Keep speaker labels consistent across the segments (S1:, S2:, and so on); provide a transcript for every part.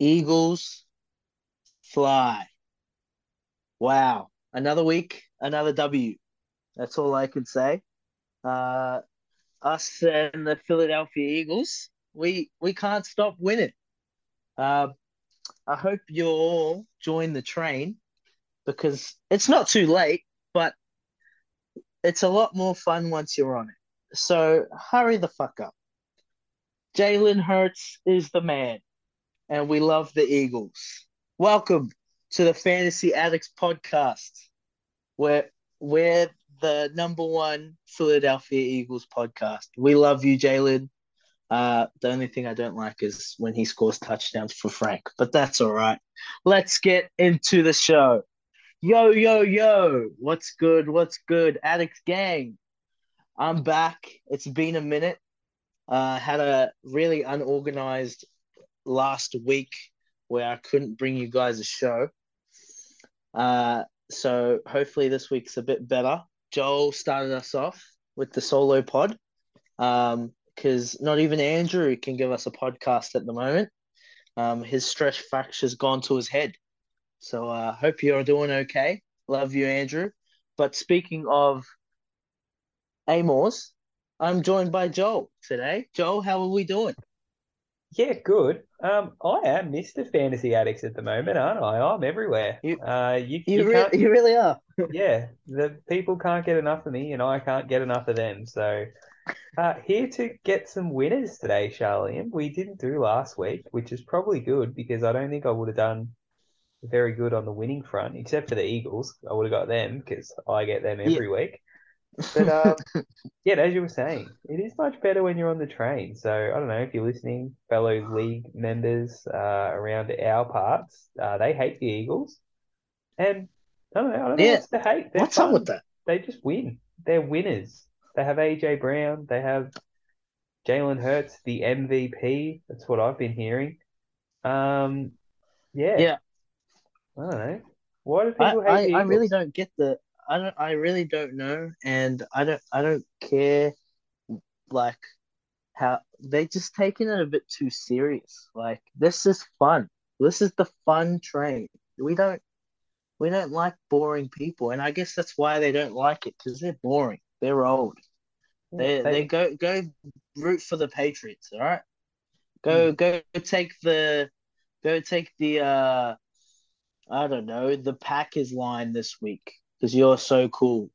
S1: Eagles, fly. Wow. Another week, another W. That's all I can say. Uh, us and the Philadelphia Eagles, we we can't stop winning. Uh, I hope you all join the train because it's not too late, but it's a lot more fun once you're on it. So hurry the fuck up. Jalen Hurts is the man, and we love the Eagles. Welcome to the Fantasy Addicts podcast, where we're the number one Philadelphia Eagles podcast. We love you, Jalen. Uh, the only thing I don't like is when he scores touchdowns for Frank, but that's all right. Let's get into the show. Yo, yo, yo. What's good? What's good? Addicts Gang. I'm back. It's been a minute. Uh, had a really unorganized last week where I couldn't bring you guys a show. Uh, so hopefully this week's a bit better. Joel started us off with the solo pod Um because um, not even Andrew can give us a podcast at the moment. Um, his stress fracture's gone to his head. So I uh, hope you're doing okay. Love you, Andrew. But speaking of Amors, I'm joined by Joel today. Joel, how are we doing?
S2: Yeah, good. Um, I am Mr. Fantasy Addicts at the moment, aren't I? I'm everywhere.
S1: You,
S2: uh, you,
S1: you, you, re- you really are.
S2: yeah, the people can't get enough of me, and I can't get enough of them. So, uh, here to get some winners today, Charlie. We didn't do last week, which is probably good because I don't think I would have done very good on the winning front, except for the Eagles. I would have got them because I get them every yeah. week. But um, yeah, as you were saying, it is much better when you're on the train. So I don't know if you're listening, fellow league members uh, around our parts, uh, they hate the Eagles, and I don't know. I don't know yeah. what's to hate.
S1: They're what's fun. up with that?
S2: They just win. They're winners. They have AJ Brown. They have Jalen Hurts, the MVP. That's what I've been hearing. Um, yeah.
S1: Yeah.
S2: I don't know. Why do people
S1: I,
S2: hate
S1: I, I really don't get the. I don't. I really don't know, and I don't. I don't care. Like how they just taking it a bit too serious. Like this is fun. This is the fun train. We don't. We don't like boring people, and I guess that's why they don't like it because they're boring. They're old. They, they, they go go root for the Patriots. All right. Go mm. go take the go take the uh I don't know, the Packers line this week because you're so cool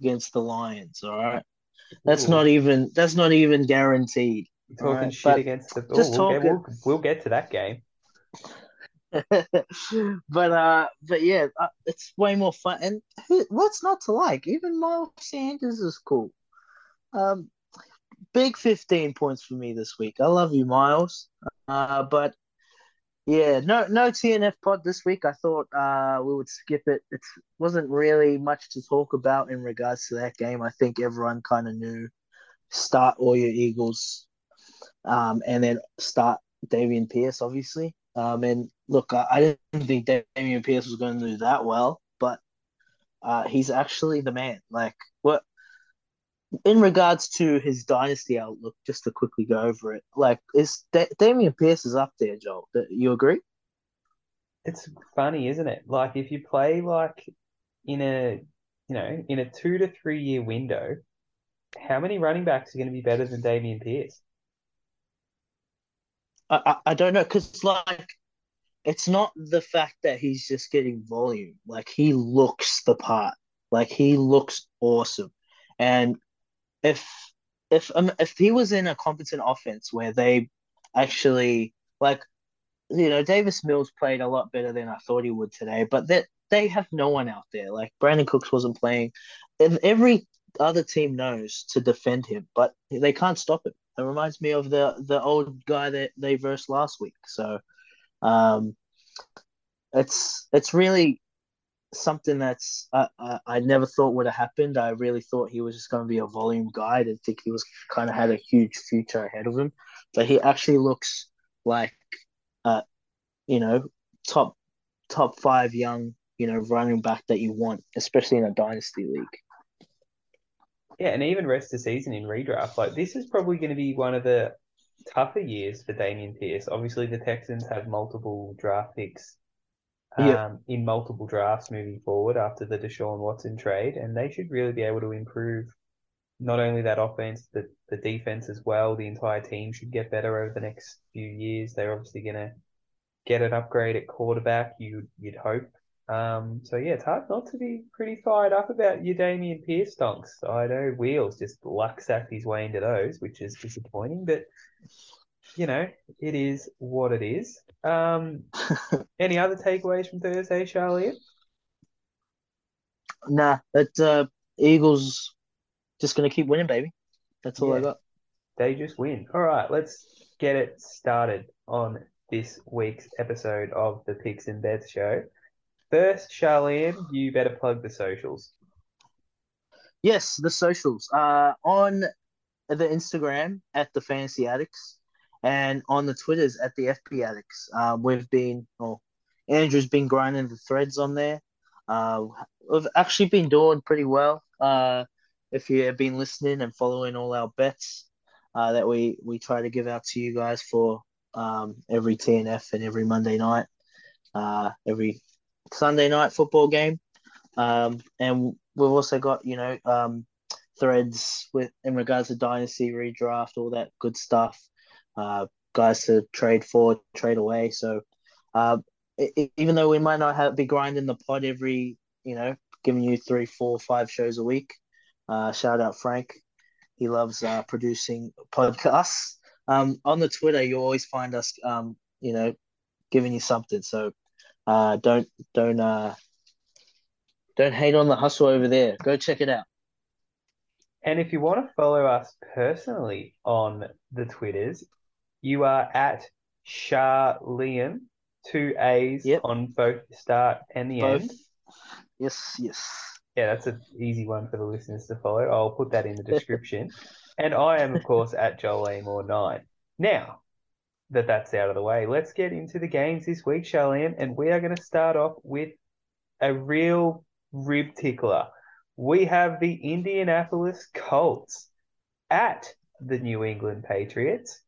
S1: against the Lions. All right, that's Ooh. not even that's not even guaranteed.
S2: You're talking right? shit but against the. Just we'll, talking... get, we'll, we'll get to that game.
S1: but uh, but yeah, uh, it's way more fun. And who, what's not to like? Even Miles Sanders is cool. Um, big fifteen points for me this week. I love you, Miles. Uh, but yeah, no, no TNF pod this week. I thought uh, we would skip it. It wasn't really much to talk about in regards to that game. I think everyone kind of knew start all your Eagles, um, and then start Dameon Pierce, obviously. Um, and look, I, I didn't think Dameon Pierce was going to do that well, but uh, he's actually the man. Like, in regards to his dynasty outlook, just to quickly go over it, like is da- Dameon Pierce is up there, Joel? You agree?
S2: It's funny, isn't it? Like if you play like in a you know in a two to three year window, how many running backs are going to be better than Dameon Pierce?
S1: I I, I don't know because like it's not the fact that he's just getting volume. Like he looks the part. Like he looks awesome. And if if um, if he was in a competent offense where they actually like you know Davis Mills played a lot better than I thought he would today, but that they, have no one out there. Like Brandin Cooks wasn't playing. And every other team knows to defend him, but they can't stop him. It reminds me of the the old guy that they versed last week. So um it's it's really something that's uh, uh, I never thought would have happened. I really thought he was just going to be a volume guy. I didn't think he was kind of had a huge future ahead of him, but he actually looks like, uh, you know, top top five young, you know, running back that you want, especially in a dynasty league.
S2: Yeah, and even rest of the season in redraft, like this is probably going to be one of the tougher years for Dameon Pierce. Obviously, the Texans have multiple draft picks
S1: Yeah.
S2: um, in multiple drafts moving forward after the Deshaun Watson trade, and they should really be able to improve not only that offense, but the defense as well. The entire team should get better over the next few years. They're obviously going to get an upgrade at quarterback. You you'd hope. Um, so yeah, it's hard not to be pretty fired up about your Dameon Pierce donks. I know Wheels just luck sacked his way into those, which is disappointing, but you know it is what it is. Um, any other takeaways from Thursday, Charlie?
S1: Nah, that uh, Eagles just gonna keep winning, baby. That's all I got.
S2: They just win. All right, let's get it started on this week's episode of the Picks and Bets show. First, Charlene, you better plug the socials.
S1: Yes, the socials. Uh, on the Instagram at the Fantasy Addicts, and on the Twitters at the FB Addicts. Uh, we've been, well, Andrew's been grinding the threads on there. Uh, we've actually been doing pretty well. Uh, if you have been listening and following all our bets, uh, that we we try to give out to you guys for um every TNF and every Monday night, uh, every Sunday night football game. Um, and we've also got, you know, um, threads with in regards to dynasty redraft, all that good stuff. Uh, guys to trade for, trade away. So, uh, e- even though we might not have be grinding the pod every, you know, giving you three, four, five shows a week. Uh, shout out Frank. He loves uh, producing podcasts. Um, on the Twitter, you always find us, um, you know, giving you something. So, uh, don't don't uh, don't hate on the hustle over there. Go check it out.
S2: And if you want to follow us personally on the Twitters, you are at Sharleam, two A's
S1: Yep.
S2: on both the start and the
S1: Both.
S2: end.
S1: Yes, yes.
S2: Yeah, that's an easy one for the listeners to follow. I'll put that in the description. and I am, of course, at Joel Amor nine. Now that that's out of the way, let's get into the games this week, Charlene, and we are going to start off with a real rib tickler. We have the Indianapolis Colts at the New England Patriots,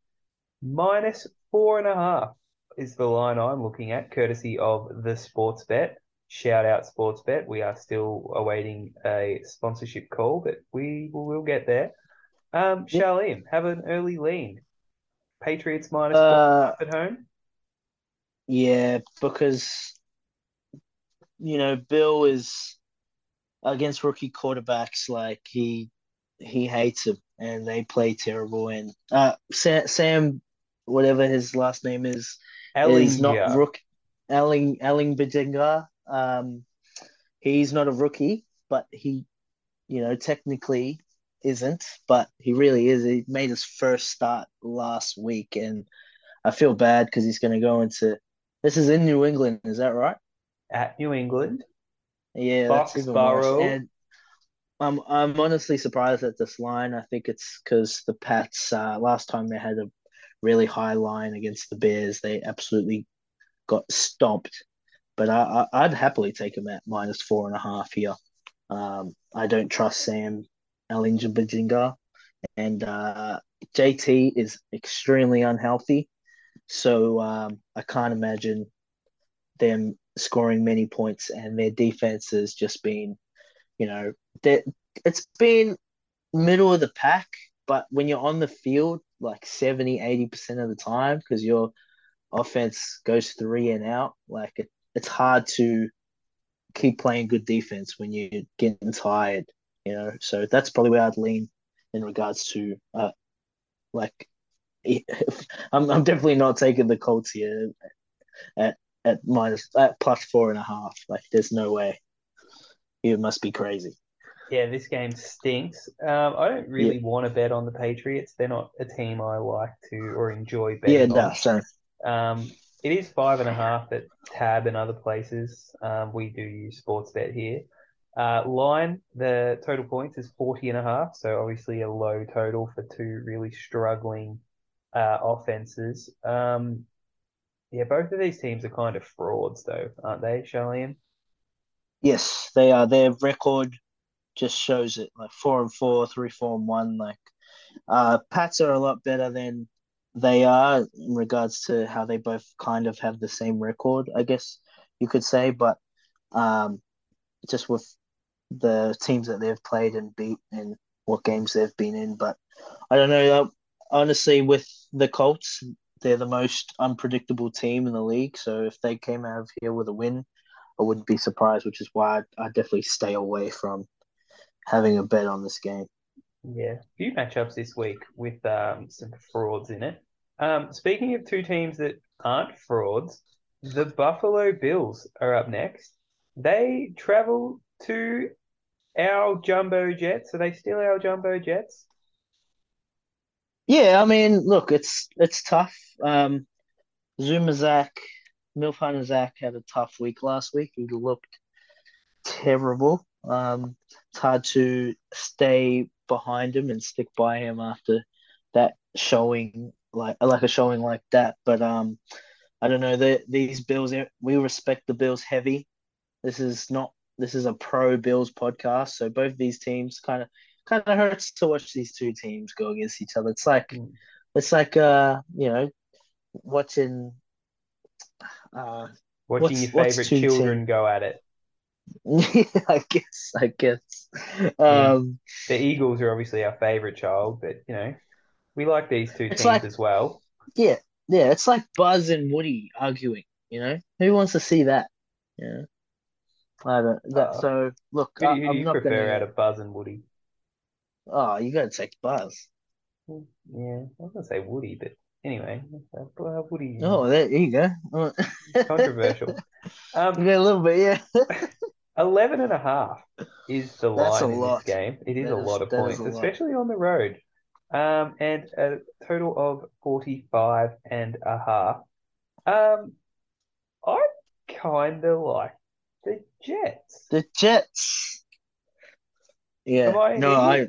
S2: minus four and a half is the line I'm looking at, courtesy of the Sports Bet. Shout out Sports Bet. We are still awaiting a sponsorship call, but we will get there. Um,
S1: Yep.
S2: Charlene, have an early lean. Patriots minus four
S1: Uh,
S2: at home.
S1: yeah, because you know Bill is against rookie quarterbacks. Like he he hates him, and they play terrible. And uh, Sam, Sam whatever his last name is, is not
S2: Ehlinger.
S1: rook. Elling Elling Bajinga. Um, he's not a rookie, but he, you know, technically isn't, but he really is. He made his first start last week, and I feel bad because he's going to go into. This is in New England, is that right?
S2: at New England.
S1: Yeah,
S2: Foxborough.
S1: And I'm I'm honestly surprised at this line. I think it's because the Pats uh, last time they had a really high line against the Bears, they absolutely got stomped. But I, I'd happily take them at minus four and a half here. Um, I don't trust Sam Ehlinger and uh, JT is extremely unhealthy, so um, I can't imagine them scoring many points, and their defense has just been, you know, it's been middle of the pack, but when you're on the field, like 70, 80% of the time, because your offense goes three and out, like it, it's hard to keep playing good defense when you're getting tired, you know. So that's probably where I'd lean in regards to, uh, like, I'm I'm definitely not taking the Colts here at at minus at plus four and a half. Like, there's no way. It must be crazy.
S2: Yeah, this game stinks. Um, I don't really want to bet on the Patriots. They're not a team I like to or enjoy betting
S1: Yeah,
S2: on.
S1: no, so
S2: Um, it is five and a half at Tab and other places. Um, we do use Sportsbet here. Uh, line, the total points is 40 and a half, so obviously a low total for two really struggling uh, offenses. Um, yeah, both of these teams are kind of frauds, though, aren't they, Sharleam?
S1: yes, they are. Their record just shows it. Like four and four, three, four and one. Like, uh, Pats are a lot better than they are in regards to how they both kind of have the same record, I guess you could say, but um, just with the teams that they've played and beat and what games they've been in. But I don't know. Uh, honestly, with the Colts, they're the most unpredictable team in the league. So if they came out of here with a win, I wouldn't be surprised. Which is why I definitely stay away from having a bet on this game.
S2: Yeah, a few matchups this week with um, some frauds in it. Um, speaking of two teams that aren't frauds, the Buffalo Bills are up next. They travel to our Jumbo Jets. Are they still our Jumbo Jets?
S1: Yeah, I mean, look, it's it's tough. Um, Zuma Zach, Milfhunter Zach had a tough week last week. He looked terrible. Um, it's hard to stay behind him and stick by him after that showing, like like a showing like that. But um, I don't know. The, these Bills, we respect the Bills heavy. This is not. This is a pro Bills podcast, so both these teams kind of kind of hurts to watch these two teams go against each other. It's like
S2: Mm.
S1: it's like uh you know watching uh
S2: Watching your favorite children go at it.
S1: I guess I guess um
S2: The Eagles are obviously our favorite child, but you know, we like these two teams
S1: like-
S2: as well.
S1: yeah yeah it's like Buzz and Woody arguing. You know who wants to see that? Yeah. I don't. That,
S2: Uh,
S1: so look,
S2: Who
S1: I,
S2: you, who do
S1: I'm
S2: you
S1: not
S2: prefer
S1: gonna.
S2: out of Buzz and Woody?
S1: Oh, you gotta take Buzz.
S2: Yeah, I was gonna say Woody, but anyway, uh, Woody.
S1: Oh, there you go.
S2: Controversial. Um,
S1: got a little bit, yeah.
S2: 11 and a half is the
S1: That's
S2: line in
S1: lot.
S2: this game. It is
S1: That
S2: a
S1: is-
S2: lot of points,
S1: lot.
S2: especially on the road. Um, and a total of 45 and a half. Um, I kind of like the Jets.
S1: The Jets. Yeah.
S2: I
S1: no, I.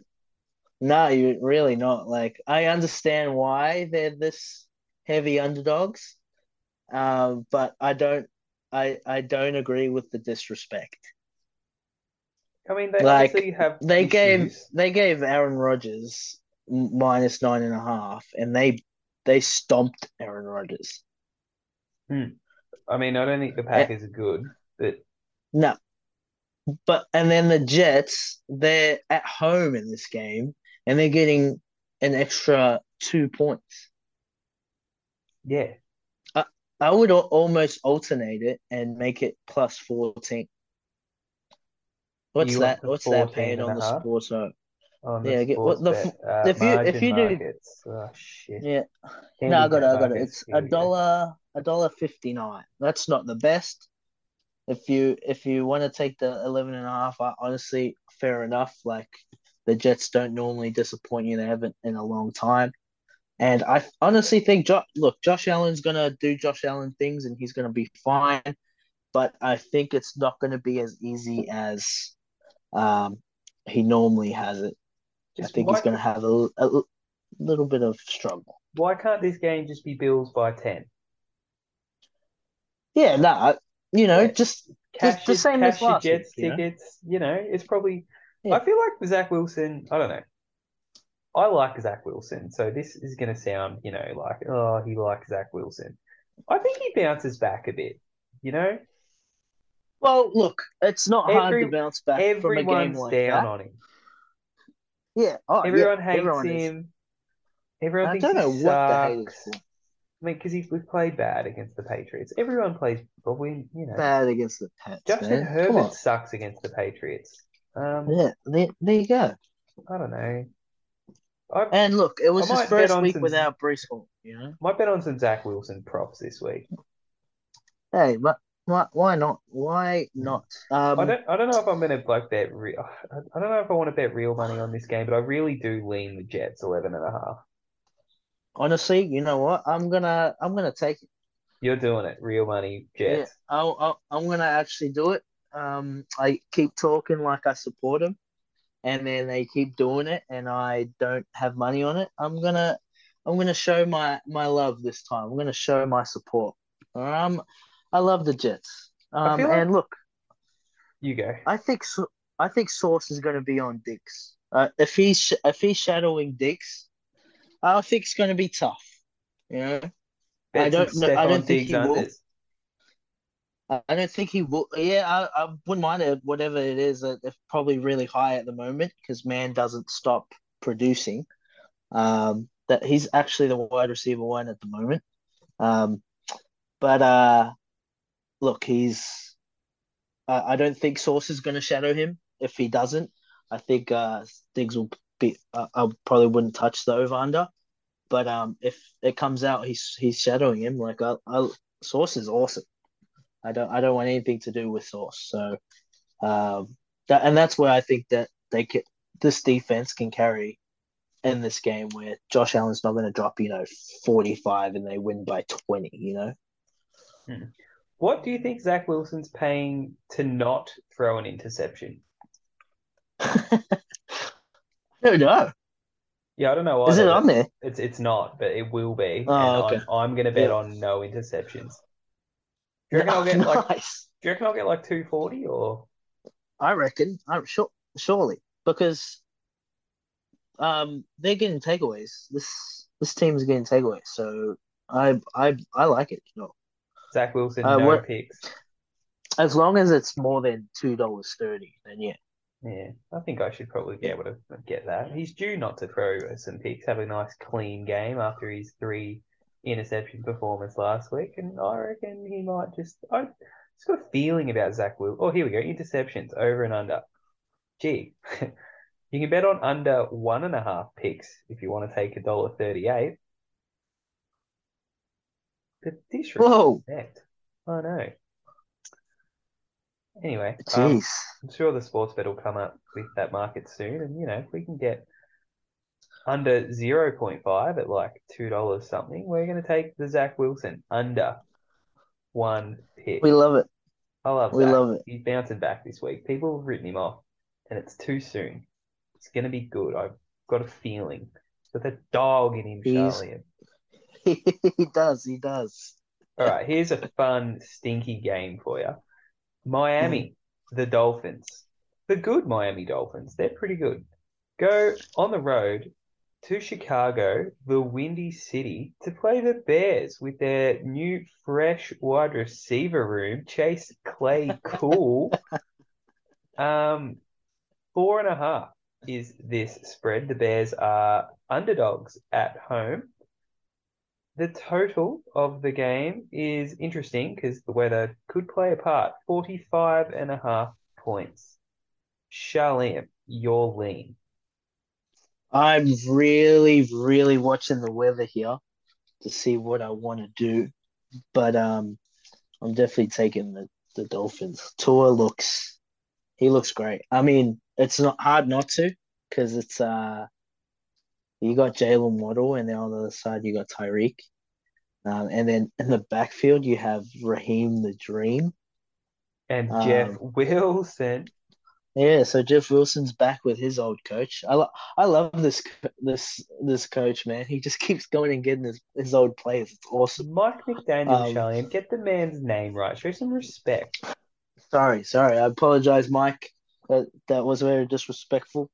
S1: No, you're really not. Like, I understand why they're this heavy underdogs, um, but I don't. I I don't agree with the disrespect.
S2: I mean, they
S1: Like,
S2: obviously have
S1: They gave they gave Aaron Rodgers minus nine and a half, and they they stomped Aaron Rodgers. Hmm.
S2: I mean, I don't think the Packers are good, but
S1: No. But and then the Jets, they're at home in this game and they're getting an extra two points.
S2: yeah,
S1: I would almost alternate it and make it plus 14. What's
S2: You
S1: that? What's that
S2: 14
S1: paying on the sports zone?
S2: on
S1: Yeah, get- what the
S2: bet. Uh,
S1: if you- if you do-
S2: markets. Oh, shit.
S1: Yeah. No, I got it, I got it. It's a dollar a dollar 59. That's not the best. If you if you want to take the 11 and a half, I, honestly, fair enough. Like the Jets don't normally disappoint you. They haven't in a long time. And I honestly think, jo- look, Josh Allen's gonna do Josh Allen things, and he's gonna be fine. But I think it's not gonna be as easy as um, he normally has it. I think
S2: why,
S1: he's gonna have a, a little bit of struggle.
S2: why can't this game just be Bills by 10?
S1: Yeah, no, I- you know,
S2: Yeah.
S1: just
S2: Cash
S1: the
S2: your,
S1: same as
S2: cash your
S1: last week,
S2: Jets
S1: you know?
S2: tickets. You know, it's probably.
S1: Yeah.
S2: I feel like Zach Wilson. I don't know. I like Zach Wilson, so this is going to sound, you know, like oh, he likes Zach Wilson. I think he bounces back a bit. You know,
S1: well, look, it's not hard to bounce back from a game like
S2: down
S1: that.
S2: on him.
S1: Yeah, oh, yeah,
S2: Everyone hates
S1: everyone is.
S2: him. Everyone
S1: I
S2: thinks
S1: don't know what the hate is
S2: sucks.
S1: for.
S2: I mean, because we've played bad against the Patriots. Everyone plays, but we, you know,
S1: Bad against the Pats,
S2: Justin
S1: man.
S2: Herbert sucks against the Patriots. Um,
S1: Yeah, there, there you go.
S2: I don't know. I
S1: And look, it was
S2: I
S1: his first week
S2: some-
S1: without Breece Hall, you know?
S2: might bet on some Zach Wilson props this week.
S1: Hey, but why, why not? Why not? Um,
S2: I don't, I don't know if I'm going to like bet. Re- I I don't know if I want to bet real money on this game, but I really do lean the Jets 11 and a half.
S1: honestly, you know what? I'm gonna, I'm gonna take it.
S2: You're doing it, real money
S1: Yeah,
S2: Jets.
S1: I'll, I'll, I'm gonna actually do it. Um, I keep talking like I support them, and then they keep doing it, and I don't have money on it. I'm gonna, I'm gonna show my my love this time. I'm gonna show my support. Um, I love the Jets. Um,
S2: like-
S1: and look,
S2: You go.
S1: I think I think Sauce is gonna be on Diggs. Uh, if he's sh- if he's shadowing Diggs, I think it's gonna be tough You know,
S2: Bet
S1: I don't know. I don't think
S2: Diggs
S1: he will. I don't think he will. Yeah, I, I wouldn't mind it. Whatever it is, they're probably really high at the moment because man doesn't stop producing. Um, that he's actually the wide receiver one at the moment. Um, but uh, look, he's. I I don't think Sauce is going to shadow him. If he doesn't, I think uh, Diggs will be. Uh, I probably wouldn't touch the over under. But um, if it comes out he's he's shadowing him, like I, I Sauce is awesome. I don't I don't want anything to do with Sauce. So um, that and that's where I think that they can this defense can carry in this game where Josh Allen's not going to drop you know forty five and they win by twenty. You know.
S2: What do you think Zach Wilson's paying to not throw an interception?
S1: I don't know.
S2: Yeah, I don't know
S1: Is it on there?
S2: It's it's not, but it will be.
S1: Oh, okay.
S2: I'm I'm gonna bet
S1: Yeah.
S2: on no interceptions. Do you reckon I'll get like do you reckon I'll get like two forty or
S1: I reckon. I'm sure, surely, because um they're getting takeaways. This this team's getting takeaways, so I I I like it. You know,
S2: Zach Wilson
S1: Uh,
S2: no picks?
S1: as long as it's more than two dollars thirty, then yeah.
S2: Yeah, I think I should probably be able to get that. He's due not to throw some picks, have a nice clean game after his three interception performance last week, and I reckon he might just. I just got a feeling about Zach Will. Oh, here we go, interceptions over and under. Gee, you can bet on under one and a half picks if you want to take a dollar thirty-eight. The
S1: Whoa,
S2: disrespect. I know. Anyway, um. I'm sure the sports bet will come up with that market soon, and you know, if we can get under 0.5 at like two dollars something, we're gonna take the Zach Wilson under one pick.
S1: we love it.
S2: I love
S1: we
S2: Zach.
S1: love it.
S2: He's bouncing back this week. People have written him off, and it's too soon. It's gonna be good. I've got a feeling. A dog in him,
S1: He's-
S2: Charlie.
S1: he does. He does.
S2: All right, here's a fun, stinky game for you. Miami, hmm. the Dolphins. The good Miami Dolphins. They're pretty good. Go on the road to Chicago, the Windy City, to play the Bears with their new, fresh wide receiver room, Chase Claypool. um, four and a half is this spread. The Bears are underdogs at home. The total of the game is interesting because the weather could play a part. 45 and a half points. Charlene, you're lean.
S1: I'm really, really watching the weather here to see what I want to do, but um, I'm definitely taking the the Dolphins. Tua looks, he looks great. I mean, it's not hard not to because it's uh, you got Jaylen Waddle, and then on the other side you got Tyreek, um, and then in the backfield you have Raheem the Dream.
S2: And
S1: Um,
S2: Jeff Wilson.
S1: Yeah, so Jeff Wilson's back with his old coach. I lo I love this this this coach, man. He just keeps going and getting his, his old players. It's awesome.
S2: Mike McDaniel,
S1: Um,
S2: get the man's name right. Show some respect.
S1: Sorry, sorry. I apologize, Mike. That that was very disrespectful.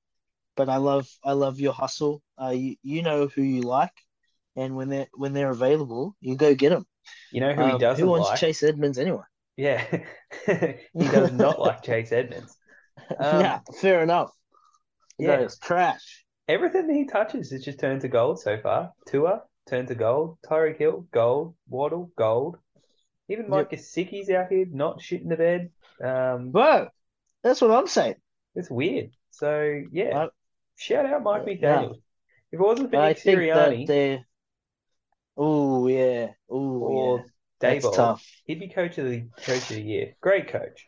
S1: But I love I love your hustle. Uh, you you know who you like, and when they are when they're available, you go get them.
S2: You know who he doesn't
S1: who wants
S2: like?
S1: Chase Edmonds anyway?
S2: Yeah, he does not like Chase Edmonds. Um,
S1: yeah, fair enough.
S2: yeah.
S1: Is trash.
S2: Everything that he touches has just turned to gold so far. Tua turned to gold. Tyreek Hill, gold. Waddle, gold. Even Mike Gesicki's out here not shitting the bed. Um,
S1: Bro, that's what I'm saying.
S2: it's weird. So yeah,
S1: I-
S2: shout out Mike
S1: Yeah.
S2: McDaniel. If it wasn't for Nick Sirianni.
S1: Oh yeah. Oh
S2: or
S1: yeah.
S2: Old,
S1: tough.
S2: he'd be coach of the coach of the year. Great coach.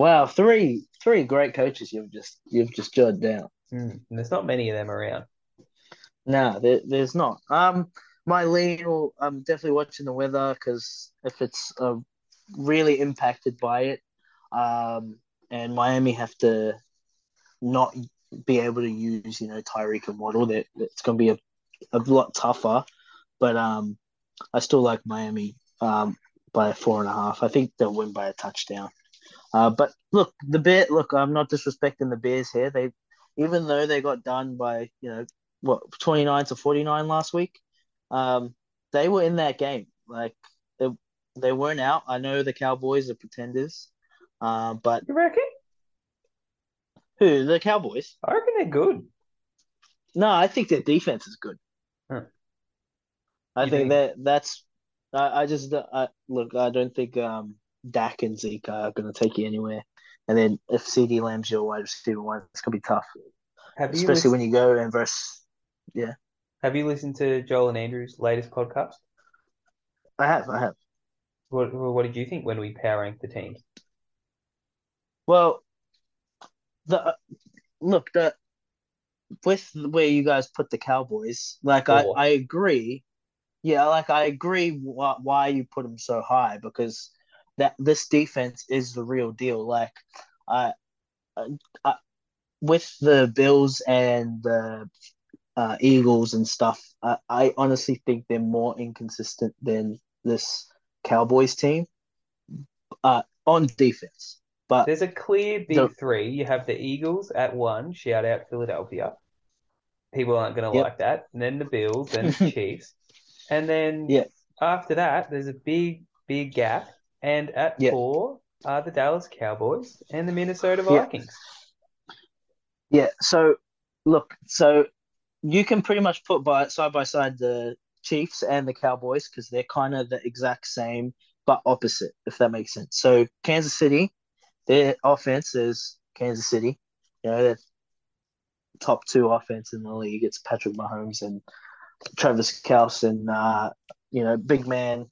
S1: Wow, three three great coaches you've just you've just jotted down.
S2: Mm, there's not many of them around.
S1: No, there, there's not. Um, my lean, will- I'm definitely watching the weather because if it's uh, really impacted by it, um, and Miami have to not be able to use, you know, Tyreek and Waddle, that it's going to be a, a lot tougher. But um, I still like Miami um by four and a half. I think they'll win by a touchdown. Uh, but look, the bear. Look, I'm not disrespecting the Bears here. They, even though they got done by, you know, what 29 to 49 last week. Um, they were in that game. Like they they weren't out. I know the Cowboys are pretenders, uh, but
S2: You reckon?
S1: who the Cowboys?
S2: I reckon they're good.
S1: No, I think their defense is good.
S2: Huh.
S1: I think
S2: think-
S1: that that's. I, I just I, look. I don't think um Dak and Zeke are going to take you anywhere. And then if CeeDee Lamb's your wide receiver one, it's going to be tough,
S2: Have
S1: especially
S2: listened,
S1: when you go and versus.
S2: Yeah have you listened to Joel and Andrew's latest podcast?
S1: I have, I have.
S2: What what did you think when we power ranked the teams?
S1: Well, the uh, look the with where you guys put the Cowboys, like I I agree. Yeah, like I agree why, why you put them so high because that this defense is the real deal. Like I, I with the Bills and the uh, Eagles and stuff, I, I honestly think they're more inconsistent than this Cowboys team uh, on defense. But
S2: There's a clear big
S1: The-
S2: three. You have the Eagles at one, shout out Philadelphia. People aren't going to
S1: Yep.
S2: like that. And then the Bills, then the Chiefs. And then
S1: Yeah.
S2: after that, there's a big, big gap. And at
S1: Yeah.
S2: four are the Dallas Cowboys and the Minnesota
S1: Yeah.
S2: Vikings.
S1: Yeah, so look, so you can pretty much put by side by side the Chiefs and the Cowboys because they're kind of the exact same but opposite, if that makes sense. So Kansas City, their offense is Kansas City. You know, they're top two offense in the league. It's Patrick Mahomes and Travis Kelce and uh, you know, big man,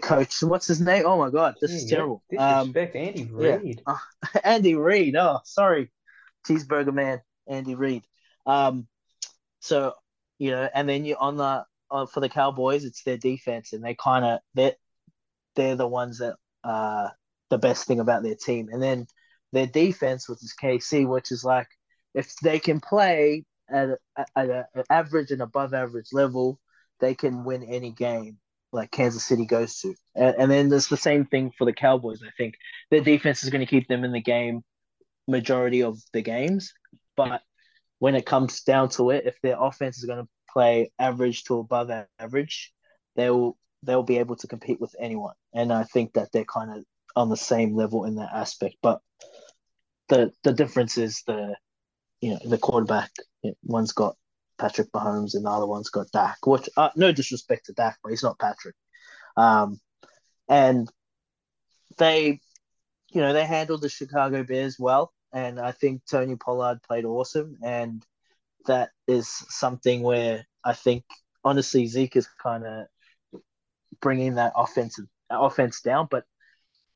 S1: the coach. What's his name? Oh my god, this is
S2: Yeah,
S1: terrible. Um
S2: Disrespect Andy
S1: yeah.
S2: Reid.
S1: Andy Reid. Oh, sorry, cheeseburger man, Andy Reid. Um, so you know, and then you on the uh, for the Cowboys, it's their defense, and they kind of they they're the ones that uh the best thing about their team, and then their defense, which is KC, which is like if they can play at a, at an average and above average level, they can win any game like Kansas City goes to. And, and then there's the same thing for the Cowboys. I think their defense is going to keep them in the game majority of the games, but when it comes down to it, if their offense is going to play average to above average, they will they'll be able to compete with anyone. And I think that they're kind of on the same level in that aspect. But the the difference is the you know the quarterback. You know, one's got Patrick Mahomes and the other one's got Dak. Which uh, no disrespect to Dak, but he's not Patrick. Um, and they, you know, they handled the Chicago Bears well, and I think Tony Pollard played awesome, and that is something where I think honestly Zeke is kind of bringing that offensive offense down, but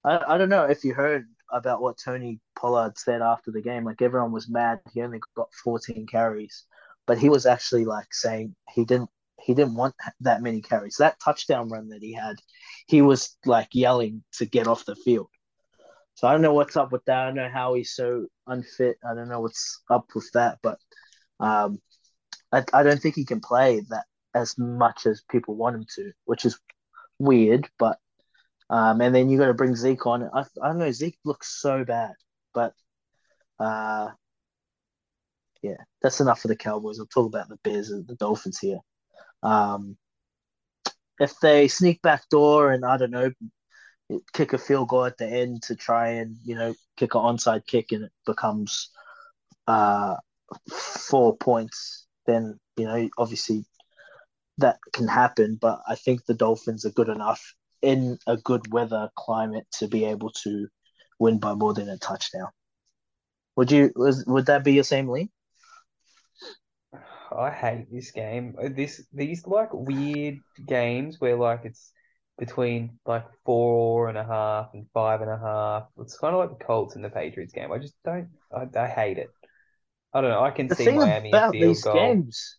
S1: I, I don't know if you heard about what Tony Pollard said after the game. Like everyone was mad. He only got 14 carries, but he was actually like saying he didn't he didn't want that many carries. That touchdown run that he had, he was like yelling to get off the field. So I don't know what's up with that. I don't know how he's so unfit. I don't know what's up with that, but um, I, I don't think he can play that as much as people want him to, which is weird. But um, and then you got to bring Zeke on. I, I don't know. Zeke looks so bad, but uh, yeah, that's enough for the Cowboys. I'll talk about the Bears and the Dolphins here. Um, if they sneak back door and I don't know, kick a field goal at the end to try and you know kick an onside kick and it becomes uh four points, then you know obviously that can happen. But I think the Dolphins are good enough in a good weather climate to be able to win by more than a touchdown. Would you was would that be your same lean?
S2: I hate this game. Uh, This these like weird games where like it's between like four and a half and five and a half. It's kind of like the Colts and the Patriots game. I just don't. I, I hate it. I don't know. I can
S1: The
S2: see Miami
S1: about these
S2: goal.
S1: games,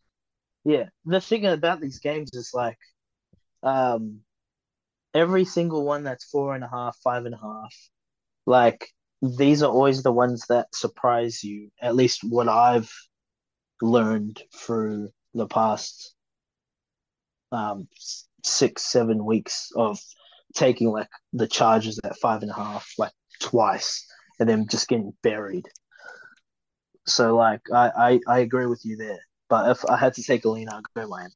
S1: yeah, the thing about these games is like, um, every single one that's four and a half, five and a half, like these are always the ones that surprise you. At least what I've learned through the past um six, seven weeks of taking like the Chargers at five and a half, like twice, and then just getting buried. So like I, I, I agree with you there. But if I had to take a lean, I'd go Miami.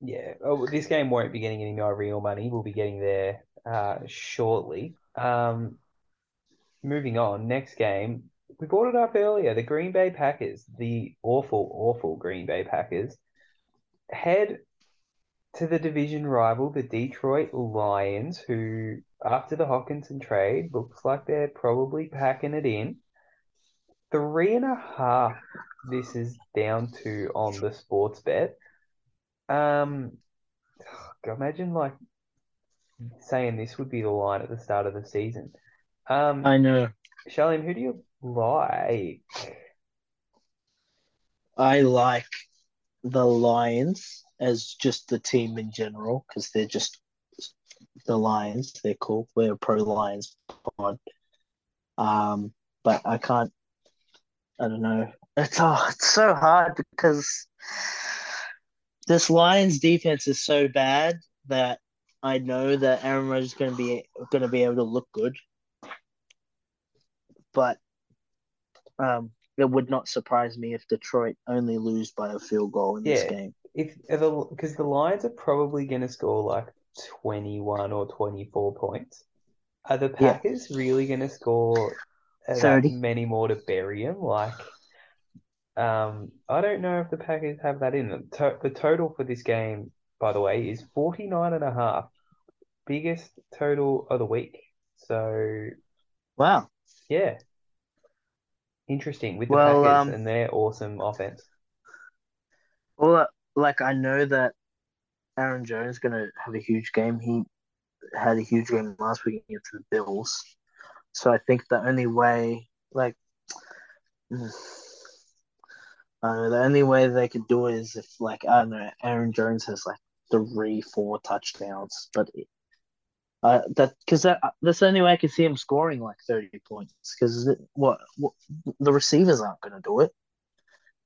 S2: Yeah, oh, this game won't be getting any more real money. We'll be getting there uh, shortly. Um, moving on, next game. We brought it up earlier. The Green Bay Packers, the awful, awful Green Bay Packers, head to the division rival, the Detroit Lions, who, after the Hockenson trade, looks like they're probably packing it in. Three and a half. This is down to on the sports bet. Um, imagine like saying this would be the line at the start of the season. Um,
S1: I know.
S2: Charlene, who do you like?
S1: I like the Lions as just the team in general because they're just the Lions. They're cool. We're a pro Lions pod. Um, but I can't. I don't know. It's oh, it's so hard because this Lions defense is so bad that I know that Aaron Rodgers is going to be going to be able to look good, but um, it would not surprise me if Detroit only lose by a field goal in this
S2: Yeah.
S1: game.
S2: If the because the Lions are probably going to score like 21 or 24 points. Are the
S1: Yeah.
S2: Packers really going to score uh,
S1: 30.
S2: many more to bury them? Like, um, I don't know if the Packers have that in them. To the total for this game, by the way, is 49 and a half. Biggest total of the week. So,
S1: Wow.
S2: yeah. Interesting with the
S1: Well,
S2: Packers
S1: um,
S2: and their awesome offense.
S1: Well, uh, like I know that Aaron Jones is going to have a huge game. He had a huge game last week against the Bills. So I think the only way, like, I don't know, the only way they could do it is if, like, I don't know, Aaron Jones has like three, four touchdowns. But uh, that because that that's the only way I can see him scoring like thirty points. Because what, what the receivers aren't going to do it.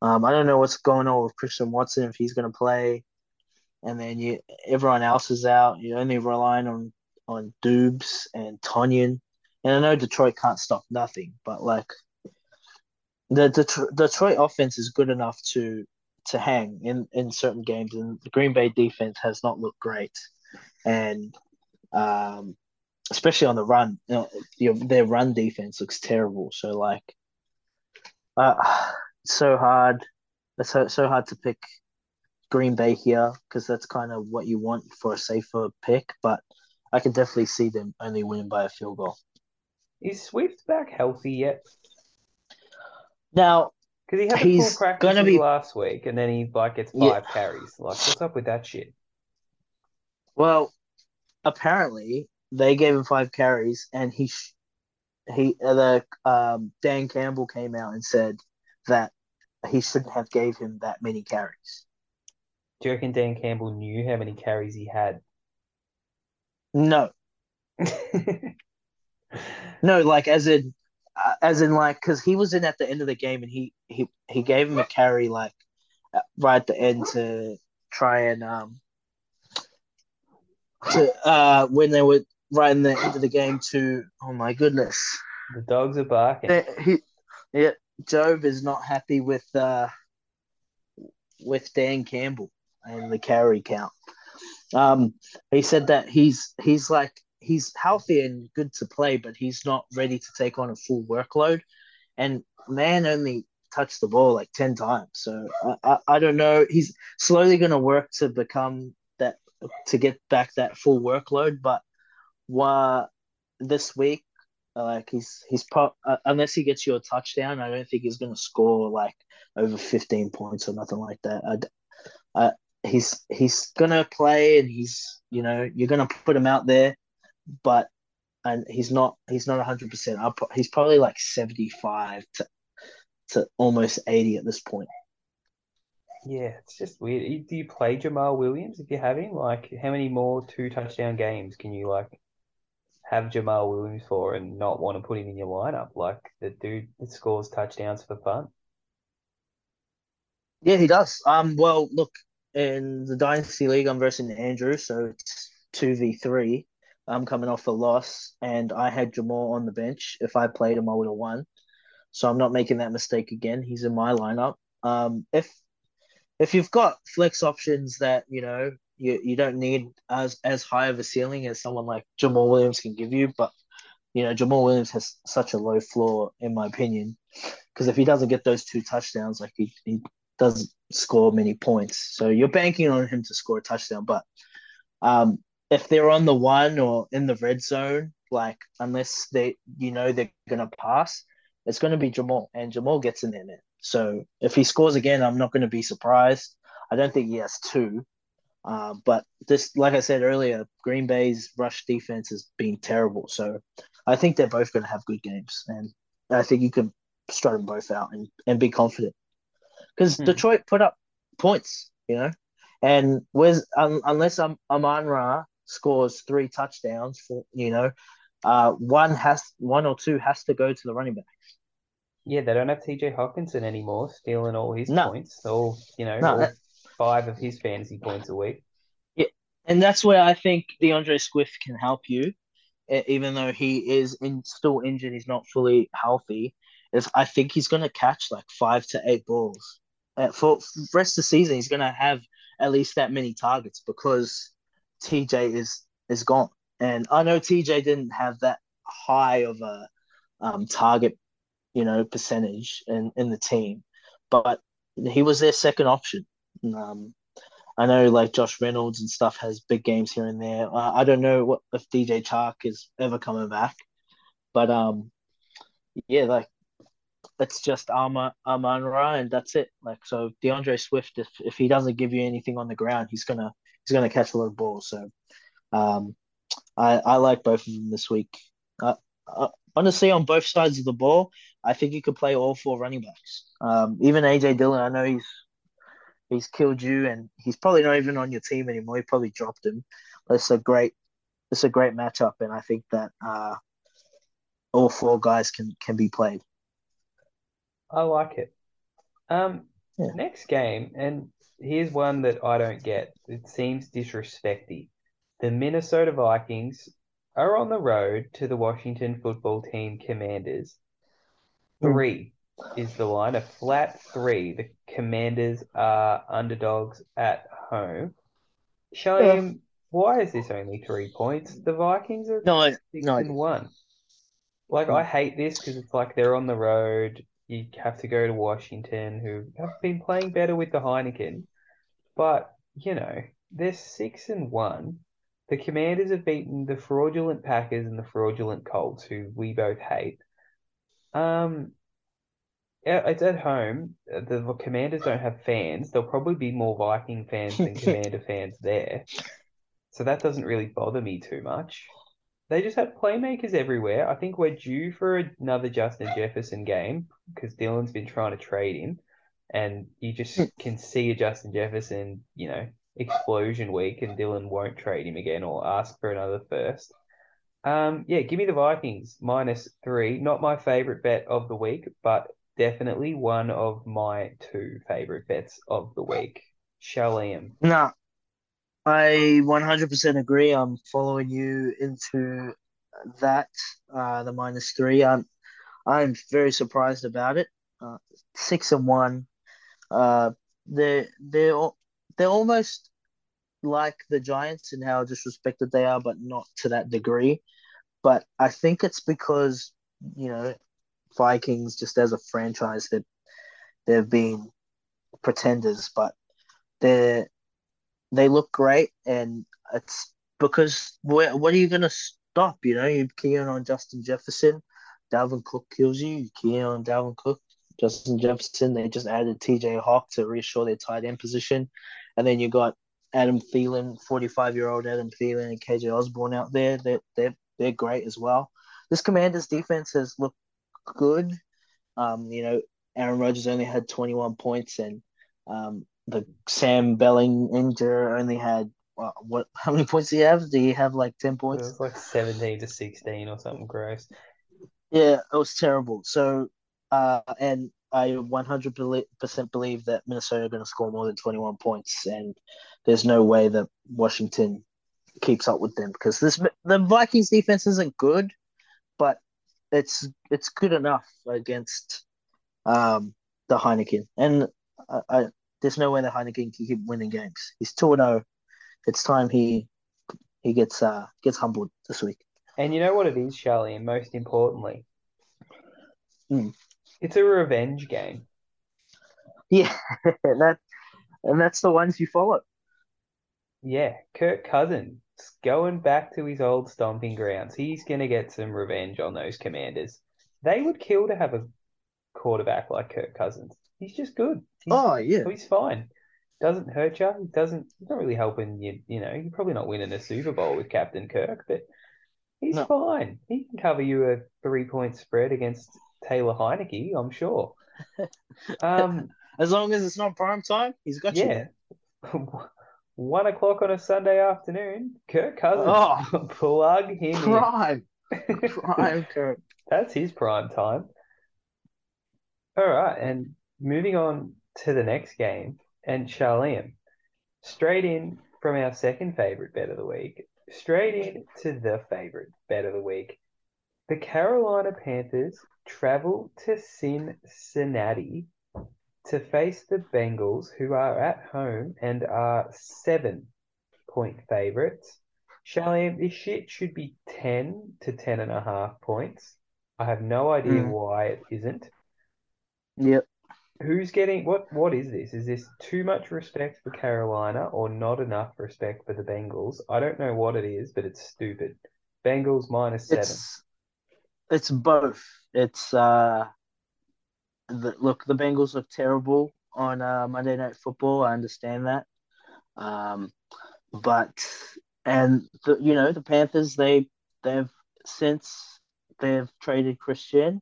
S1: Um, I don't know what's going on with Christian Watson if he's going to play, and then you everyone else is out. You're only relying on on Dubes and Tonyan, and I know Detroit can't stop nothing, but like the Det- Detroit offense is good enough to to hang in in certain games, and the Green Bay defense has not looked great, and um, especially on the run, you know, your, their run defense looks terrible. So like, uh, it's so hard. It's so, so hard to pick Green Bay here because that's kind of what you want for a safer pick. But I can definitely see them only winning by a field goal.
S2: Is Swift back healthy yet?
S1: Now,
S2: Because he had
S1: He's
S2: practices
S1: gonna be-
S2: last week, and then he like gets
S1: Yeah.
S2: five carries. Like, what's up with that shit?
S1: well, apparently they gave him five carries, and he sh- he uh, the um, Dan Campbell came out and said that he shouldn't have gave him that many carries.
S2: Do you reckon Dan Campbell knew how many carries he had?
S1: No, no, like as in, uh, as in like because he was in at the end of the game, and he he he gave him a carry like uh, right at the end to try and um to uh when they were right in the end of the game to oh my goodness
S2: The dogs are barking.
S1: He yeah Job is not happy with uh with Dan Campbell and the carry count. Um, he said that he's he's like he's healthy and good to play, but he's not ready to take on a full workload. And man only touched the ball like ten times, so I I, I don't know. He's slowly going to work to become to get back that full workload, but what this week like he's he's pro- uh, unless he gets you a touchdown, I don't think he's going to score like over fifteen points or nothing like that. I, he's he's gonna play and he's you know you're gonna put him out there, but and he's not he's not hundred percent up. He's probably like seventy five to to almost eighty at this point.
S2: Yeah, it's just weird. Do you play Jaamal Williams if you have him? Like, how many more two touchdown games can you like have Jamal Williams for and not want to put him in your lineup? Like the dude that scores touchdowns for fun.
S1: Yeah, he does. Um, well, look in the dynasty league, I'm versing Andrew, so it's two v three. I'm coming off a loss, and I had Jamal on the bench. If I played him, I would have won. So I'm not making that mistake again. He's in my lineup. Um, if if you've got flex options that you know you, you don't need as as high of a ceiling as someone like Jamaal Williams can give you, but you know Jamaal Williams has such a low floor in my opinion because if he doesn't get those two touchdowns, like he, he doesn't score many points, so you're banking on him to score a touchdown. But um, if they're on the one or in the red zone, like unless they you know they're gonna pass, it's gonna be Jamaal, and Jamaal gets in there. So if he scores again, I'm not gonna be surprised. I don't think he has two. Uh, but this, like I said earlier, Green Bay's rush defense has been terrible. So I think they're both going to have good games, and I think you can strut them both out and, and be confident because hmm. Detroit put up points, you know, and where's um, unless um, Amon Ra scores three touchdowns for you know, uh, one has one or two has to go to the running back.
S2: Yeah, they don't have TJ Hockenson anymore, stealing all his no. points. All you know, no, all that... five of his fantasy points a week.
S1: Yeah, and that's where I think D'Andre Swift can help you, even though he is in, still injured. He's not fully healthy. If I think he's going to catch like five to eight balls uh, for, for rest of the season, he's going to have at least that many targets because TJ is is gone. And I know TJ didn't have that high of a um, target, you know, percentage in, in the team, but he was their second option. Um, I know like Josh Reynolds and stuff has big games here and there. Uh, I don't know what if DJ Chark is ever coming back, but um, yeah, like it's just Arma Amon Ra and that's it. Like so, D'Andre Swift, if if he doesn't give you anything on the ground, he's gonna he's gonna catch a lot of balls. So, um, I I like both of them this week. Uh, uh, honestly, on both sides of the ball, I think you could play all four running backs. Um, even AJ Dillon, I know he's he's killed you, and he's probably not even on your team anymore. He probably dropped him. It's a great it's a great matchup, and I think that uh, all four guys can can be played.
S2: I like it. Um, yeah. next game, and here's one that I don't get. It seems disrespecty. The Minnesota Vikings are on the road to the Washington football team Commanders. Three is the line, a flat three. The Commanders are underdogs at home. Showing yeah. why is this only three points? The Vikings are no, six no. and one. Like I hate this because it's like they're on the road you have to go to Washington, who have been playing better with the Heinicke. But, you know, they're six and one. The Commanders have beaten the fraudulent Packers and the fraudulent Colts, who we both hate. Um, it's at home. The Commanders don't have fans. There'll probably be more Viking fans than Commander fans there. So that doesn't really bother me too much. They just have playmakers everywhere. I think we're due for another Justin Jefferson game because Dylan's been trying to trade him, and you just hmm. can see a Justin Jefferson, you know, explosion week, and Dylan won't trade him again or ask for another first. Um, yeah, give me the Vikings minus three. Not my favorite bet of the week, but definitely one of my two favorite bets of the week. Sharleam.
S1: No, I 100% agree. I'm following you into that, uh, the minus three. I'm, I'm very surprised about it. Uh, six and one. Uh, they're they're they're almost like the Giants and how disrespected they are, but not to that degree. But I think it's because you know Vikings just as a franchise that they've been pretenders, but they're they look great, and it's because where, what are you going to stop? You know, you key in on Justin Jefferson, Dalvin Cook kills you. You key in on Dalvin Cook, Justin Jefferson. They just added T.J. Hawk to reassure their tight end position, and then you got Adam Thielen, forty-five-year-old Adam Thielen, and KJ Osborn out there. They're they're they're great as well. This Commanders defense has looked good. Um, you know, Aaron Rodgers only had twenty-one points, and um, the Sam Ehlinger only had uh, what? How many points do you have? Do you have like ten points?
S2: It was like seventeen to sixteen or something gross.
S1: Yeah, it was terrible. So, uh, and I one hundred percent believe that Minnesota are going to score more than twenty one points, and there's no way that Washington keeps up with them because this the Vikings defense isn't good, but it's it's good enough against um the Heinicke, and I, I there's no way that Heinicke can keep winning games. He's two zero. It's time he he gets uh gets humbled this week.
S2: And you know what it is, Charlie, and most importantly,
S1: Mm.
S2: it's a revenge game.
S1: Yeah, that and that's the ones you follow.
S2: Yeah, Kirk Cousins going back to his old stomping grounds. He's going to get some revenge on those commanders. They would kill to have a quarterback like Kirk Cousins. He's just good. He's,
S1: Oh yeah,
S2: he's fine. Doesn't hurt you. He doesn't. He's not really helping you. You know, you're probably not winning a Super Bowl with Captain Kirk, but he's
S1: No.
S2: fine. He can cover you a three point spread against Taylor Heinicke, I'm sure. Um,
S1: as long as it's not prime time, he's got you.
S2: yeah.
S1: there.
S2: One o'clock on a Sunday afternoon, Kirk Cousins.
S1: Oh,
S2: Plug him
S1: prime,
S2: in.
S1: prime, Kirk.
S2: That's his prime time. All right, and moving on to the next game, and Sharleam, straight in from our second favorite bet of the week, straight in to the favorite bet of the week. The Carolina Panthers travel to Cincinnati to face the Bengals, who are at home and are seven point favorites. Sharleam, this shit should be 10 to 10 and a half points. I have no idea
S1: Mm.
S2: why it isn't.
S1: Yep.
S2: Who's getting what? What is this? Is this too much respect for Carolina or not enough respect for the Bengals? I don't know what it is, but it's stupid. Bengals minus seven.
S1: It's it's both. It's uh the, look, the Bengals look terrible on uh, Monday Night Football. I understand that. Um, but and the you know the Panthers they they've since they've traded Christian,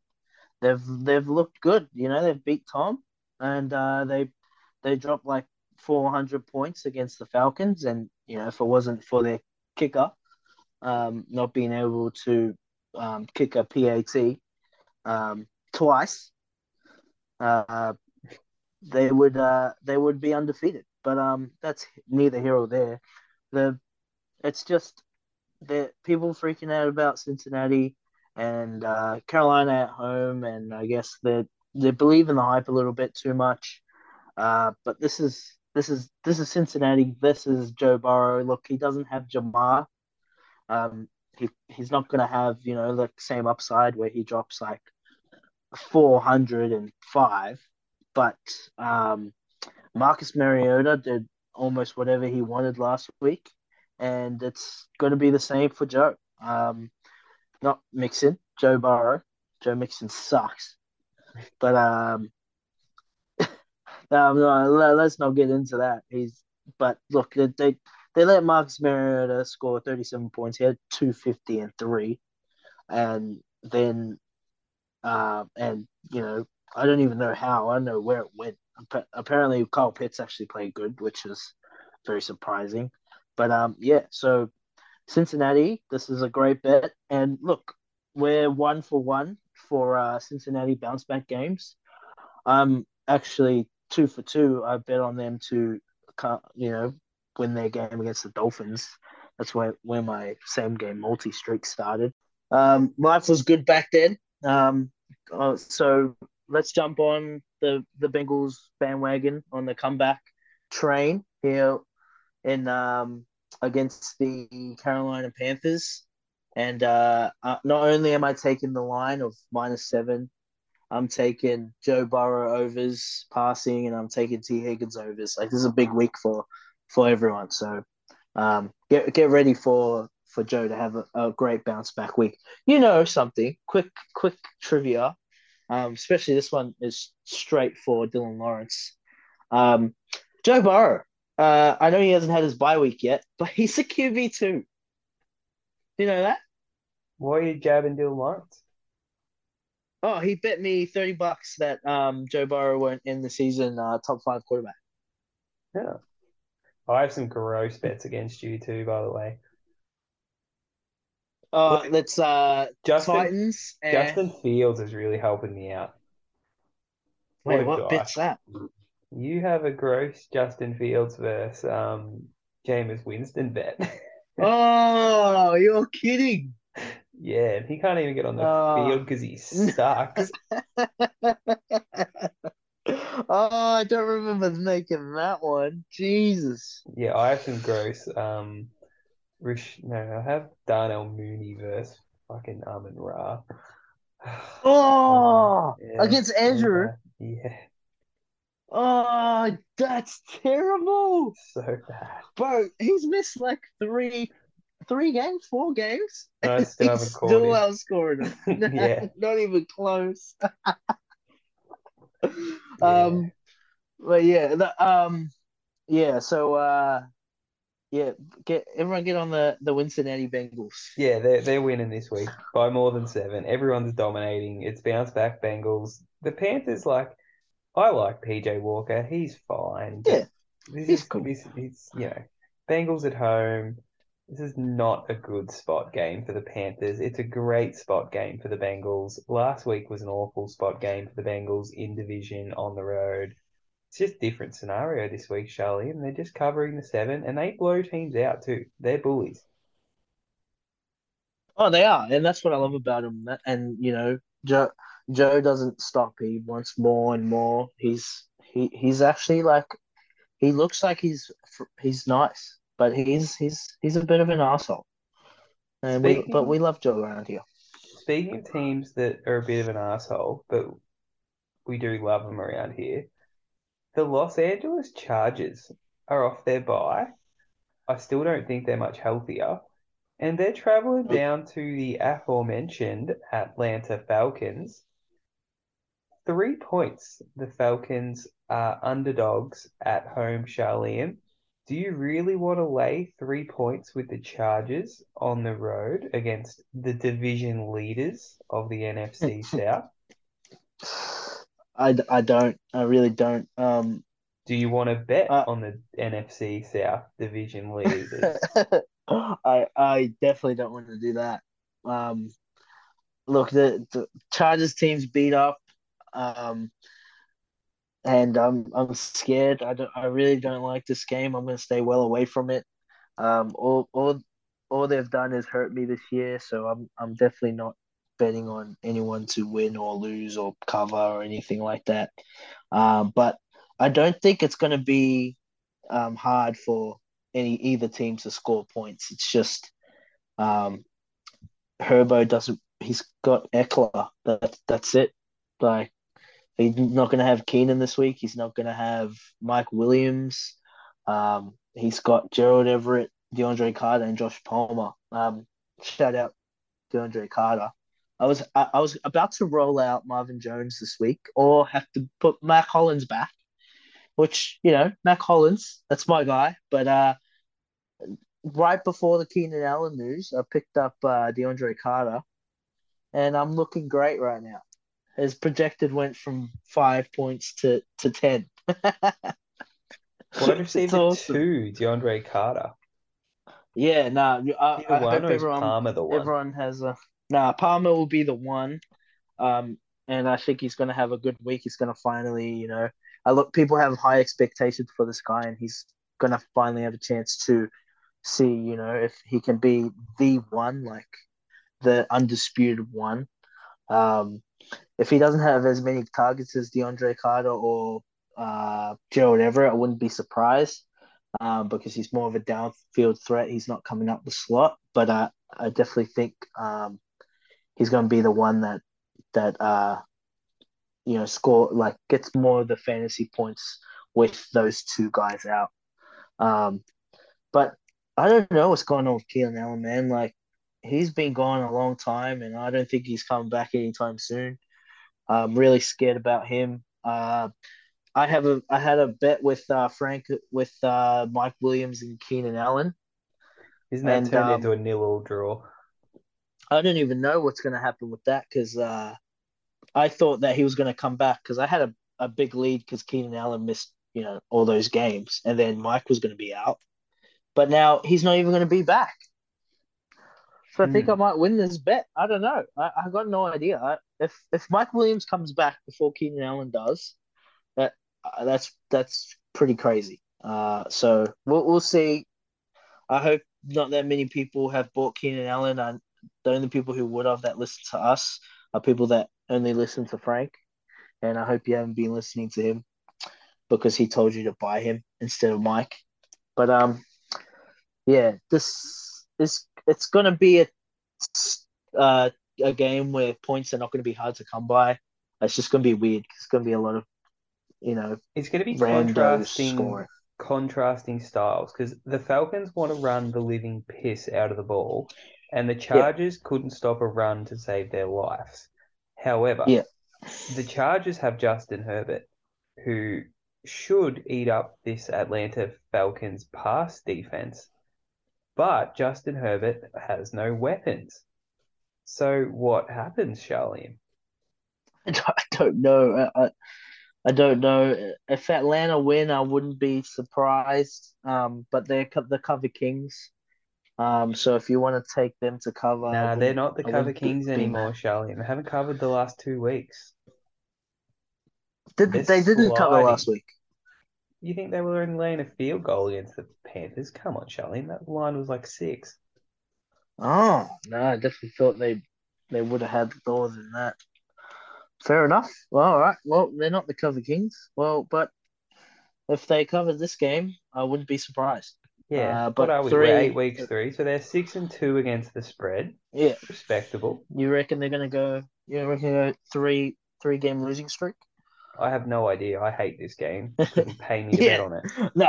S1: they've they've looked good. You know they've beat Tom and uh, they they dropped like 400 points against the Falcons, and you know if it wasn't for their kicker um, not being able to um, kick a PAT um, twice, uh, they would uh, they would be undefeated. But um, that's neither here or there. The it's just that people freaking out about Cincinnati and uh, Carolina at home, and I guess they they believe in the hype a little bit too much. Uh, but this is this is this is Cincinnati. This is Joe Burrow. Look, he doesn't have Ja'Marr. Um, he he's not gonna have you know the same upside where he drops like four hundred and five, but um, Marcus Mariota did almost whatever he wanted last week, and it's going to be the same for Joe. Um, not Mixon, Joe Burrow. Joe Mixon sucks, but um, no, let- let's not get into that. He's but look, they they, they let Marcus Mariota score thirty seven points. He had two fifty and three, and then uh, and you know I don't even know how. I don't know where it went. Appa- Apparently, Kyle Pitts actually played good, which is very surprising. But um, yeah. So Cincinnati, this is a great bet. And look, we're one for one for uh, Cincinnati bounce back games. I'm actually two for two. I bet on them to, you know, win their game against the Dolphins. That's where where my same game multi streak started. Um, life was good back then. Um, uh, so let's jump on the the Bengals bandwagon on the comeback train here in um against the Carolina Panthers. And uh, uh, not only am I taking the line of minus seven, I'm taking Joe Burrow overs passing, and I'm taking Tee Higgins overs. Like this is a big week for for everyone. So um, get get ready for for Joe to have a, a great bounce back week. You know something? Quick quick trivia. Um, especially this one is straight for Dylan Lawrence. Um, Joe Burrow. Uh, I know he hasn't had his bye week yet, but he's a QB too. You know that?
S2: Why are you jabbing Dylan Lawrence?
S1: Oh, he bet me thirty bucks that um Joe Burrow won't end the season uh, top five quarterback.
S2: Yeah. I have some gross bets against you too, by the way.
S1: Uh, let's uh
S2: Justin
S1: Titans. And...
S2: Justin Fields is really helping me out.
S1: Wait, what
S2: guy.
S1: bit's that?
S2: You have a gross Justin Fields versus um Jameis Winston bet.
S1: Oh, you're kidding.
S2: Yeah, he can't even get on the
S1: Oh.
S2: field because he sucks.
S1: oh, Oh, I don't remember making that one. Jesus.
S2: Yeah, I have some gross. Um, Rish, no, I have Darnell Mooney versus fucking Amon Ra.
S1: Oh,
S2: Yeah,
S1: against Andrew.
S2: bad. Yeah,
S1: Oh, that's terrible.
S2: so bad.
S1: Bro, he's missed like three three games, four games.
S2: And I still haven't
S1: still
S2: him.
S1: outscoring him.
S2: Yeah.
S1: Not even close. Um, but yeah, the, um, yeah. So, uh, yeah, get everyone get on the the Cincinnati Bengals.
S2: Yeah, they're they're winning this week by more than seven. Everyone's dominating. It's bounce back Bengals. The Panthers, like, I like PJ Walker. He's fine.
S1: Yeah,
S2: this
S1: he's
S2: is
S1: cool.
S2: this it's you know, Bengals at home. This is not a good spot game for the Panthers. It's a great spot game for the Bengals. Last week was an awful spot game for the Bengals in division on the road. It's just different scenario this week, Charlie, and they're just covering the seven, and they blow teams out too. They're bullies.
S1: Oh, they are, and that's what I love about them. And you know, Joe Joe doesn't stop. He wants more and more. He's he he's actually like he looks like he's he's nice, but he's he's he's a bit of an asshole. And we but we love Joe around here.
S2: Speaking of teams that are a bit of an asshole, but we do love them around here, the Los Angeles Chargers are off their bye. I still don't think they're much healthier. And they're traveling down to the aforementioned Atlanta Falcons. Three points. The Falcons are underdogs at home, Sharleam. Do you really want to lay three points with the Chargers on the road against the division leaders of the NFC South?
S1: I, I don't. I really don't. Um,
S2: Do you want to bet
S1: Uh,
S2: on the NFC South division leaders?
S1: I I definitely don't want to do that. Um, look, the, the Chargers team's beat up, um, and I'm I'm scared. I don't. I really don't like this game. I'm gonna stay well away from it. Um, all all all they've done is hurt me this year, so I'm I'm definitely not betting on anyone to win or lose or cover or anything like that. Um, but I don't think it's gonna be um hard for any either team to score points. It's just um, Herbo doesn't. He's got Ekeler. That that's it. Like he's not going to have Keenan this week. He's not going to have Mike Williams. Um, he's got Gerald Everett, DeAndre Carter, and Josh Palmer. Um, shout out DeAndre Carter. I was I, I was about to roll out Marvin Jones this week, or have to put Mack Hollins back which you know, Mack Hollins, that's my guy. But uh, right before the Keenan Allen news, I picked up uh, DeAndre Carter, and I'm looking great right now. His projected went from five points to to ten.
S2: Wide receiver
S1: awesome.
S2: two, DeAndre Carter.
S1: Yeah, no, I, I hope everyone
S2: the one?
S1: everyone has a nah. Palmer will be the one, um, and I think he's going to have a good week. He's going to finally, you know, I look. People have high expectations for this guy, and he's going to finally have a chance to see, you know, if he can be the one, like the undisputed one. Um, if he doesn't have as many targets as DeAndre Carter or uh, Gerald Everett, I wouldn't be surprised um, because he's more of a downfield threat. He's not coming up the slot, but uh, I definitely think um, he's going to be the one that that uh, you know score like gets more of the fantasy points with those two guys out. Um, but I don't know what's going on with Keenan Allen, man. Like he's been gone a long time, and I don't think he's coming back anytime soon. I'm really scared about him. Uh, I have a I had a bet with uh, Frank with uh, Mike Williams and Keenan Allen.
S2: Isn't that
S1: and,
S2: turned
S1: um,
S2: into a nil-all draw?
S1: I don't even know what's going to happen with that because uh, I thought that he was going to come back because I had a, a big lead because Keenan Allen missed you know all those games and then Mike was going to be out, but now he's not even going to be back. So I think
S2: Hmm.
S1: I might win this bet. I don't know. I, I got no idea. I, if if Mike Williams comes back before Keenan Allen does, that uh, that's that's pretty crazy. Uh, so we'll we'll see. I hope not that many people have bought Keenan Allen. And the only people who would have that listen to us are people that only listen to Frank. And I hope you haven't been listening to him. because he told you to buy him instead of Mike. But um, yeah, this is it's gonna be a uh, a game where points are not going to be hard to come by. It's just going to be weird. It's going to be a lot of, you know,
S2: It's to be contrasting
S1: scoring.
S2: contrasting styles because the Falcons want to run the living piss out of the ball, and the Chargers couldn't stop a run to save their lives. However,
S1: Yeah.
S2: the Chargers have Justin Herbert, who should eat up this Atlanta Falcons pass defense, but Justin Herbert has no weapons. So what happens, Charlene?
S1: I don't, know. I, I, I don't know. If Atlanta win, I wouldn't be surprised. Um, but they're the cover kings. Um, so if you want to take them to cover,
S2: Nah, they're
S1: wouldn't-
S2: the cover kings anymore,
S1: mad.
S2: Charlene. They haven't covered the last two weeks.
S1: Did,
S2: They're
S1: they didn't cover last week.
S2: You think they were only laying a field goal against the Panthers? Come on, Charlene. That line was like six.
S1: Oh no, I definitely thought they they would have had more than that. Fair enough. Well, all right. Well, they're not the cover kings. Well, but if they cover this game, I wouldn't be surprised.
S2: Yeah,
S1: Uh, but
S2: are we?
S1: three-
S2: eight weeks three, so they're six and two against the spread.
S1: Yeah,
S2: Respectable.
S1: you reckon they're gonna go? You reckon go three three game losing streak?
S2: I have no idea. I hate this game. Pay me to
S1: Yeah.
S2: bet on it.
S1: No,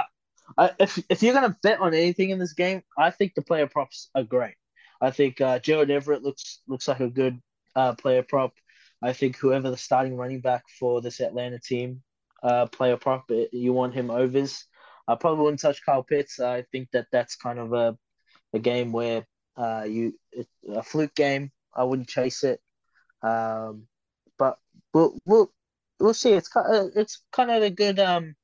S1: I, if if you're gonna bet on anything in this game, I think the player props are great. I think uh, Gerald Everett looks looks like a good uh, player prop. I think whoever the starting running back for this Atlanta team, uh, player prop, uh, you want him overs. I probably wouldn't touch Kyle Pitts. I think that that's kind of a a game where uh, you a fluke game. I wouldn't chase it. Um, but we'll we'll we'll see. It's kind of, it's kind of a good um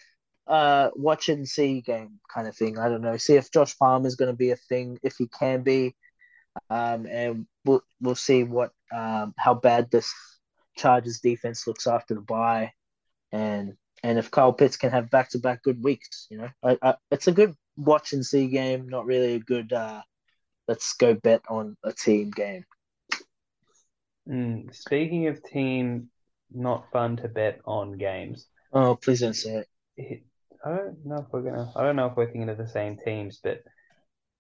S1: uh watch and see game kind of thing. I don't know. See if Josh Palmer is going to be a thing, if he can be, um, and we'll we'll see what um how bad this Chargers defense looks after the bye, and and if Kyle Pitts can have back to back good weeks. You know, I, I, it's a good watch and see game. Not really a good uh let's go bet on a team game.
S2: Mm, speaking of team, not fun to bet on games.
S1: Oh, please don't say it.
S2: it- I don't know if we're gonna. I don't know if we're thinking of the same teams, but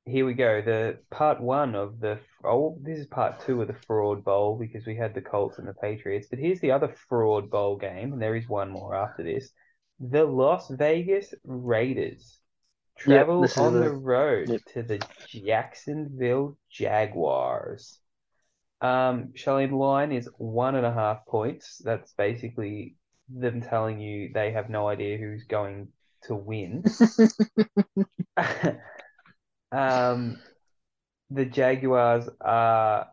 S2: here we go. The part one of the. Oh, this is part two of the fraud bowl because we had the Colts and the Patriots. But here's the other fraud bowl game, and there is one more after this. The Las Vegas Raiders travel
S1: is
S2: on
S1: the-
S2: the road
S1: yep.
S2: to the Jacksonville Jaguars. Um, Charlene line is one and a half points. That's basically them telling you they have no idea who's going to win. um, the Jaguars are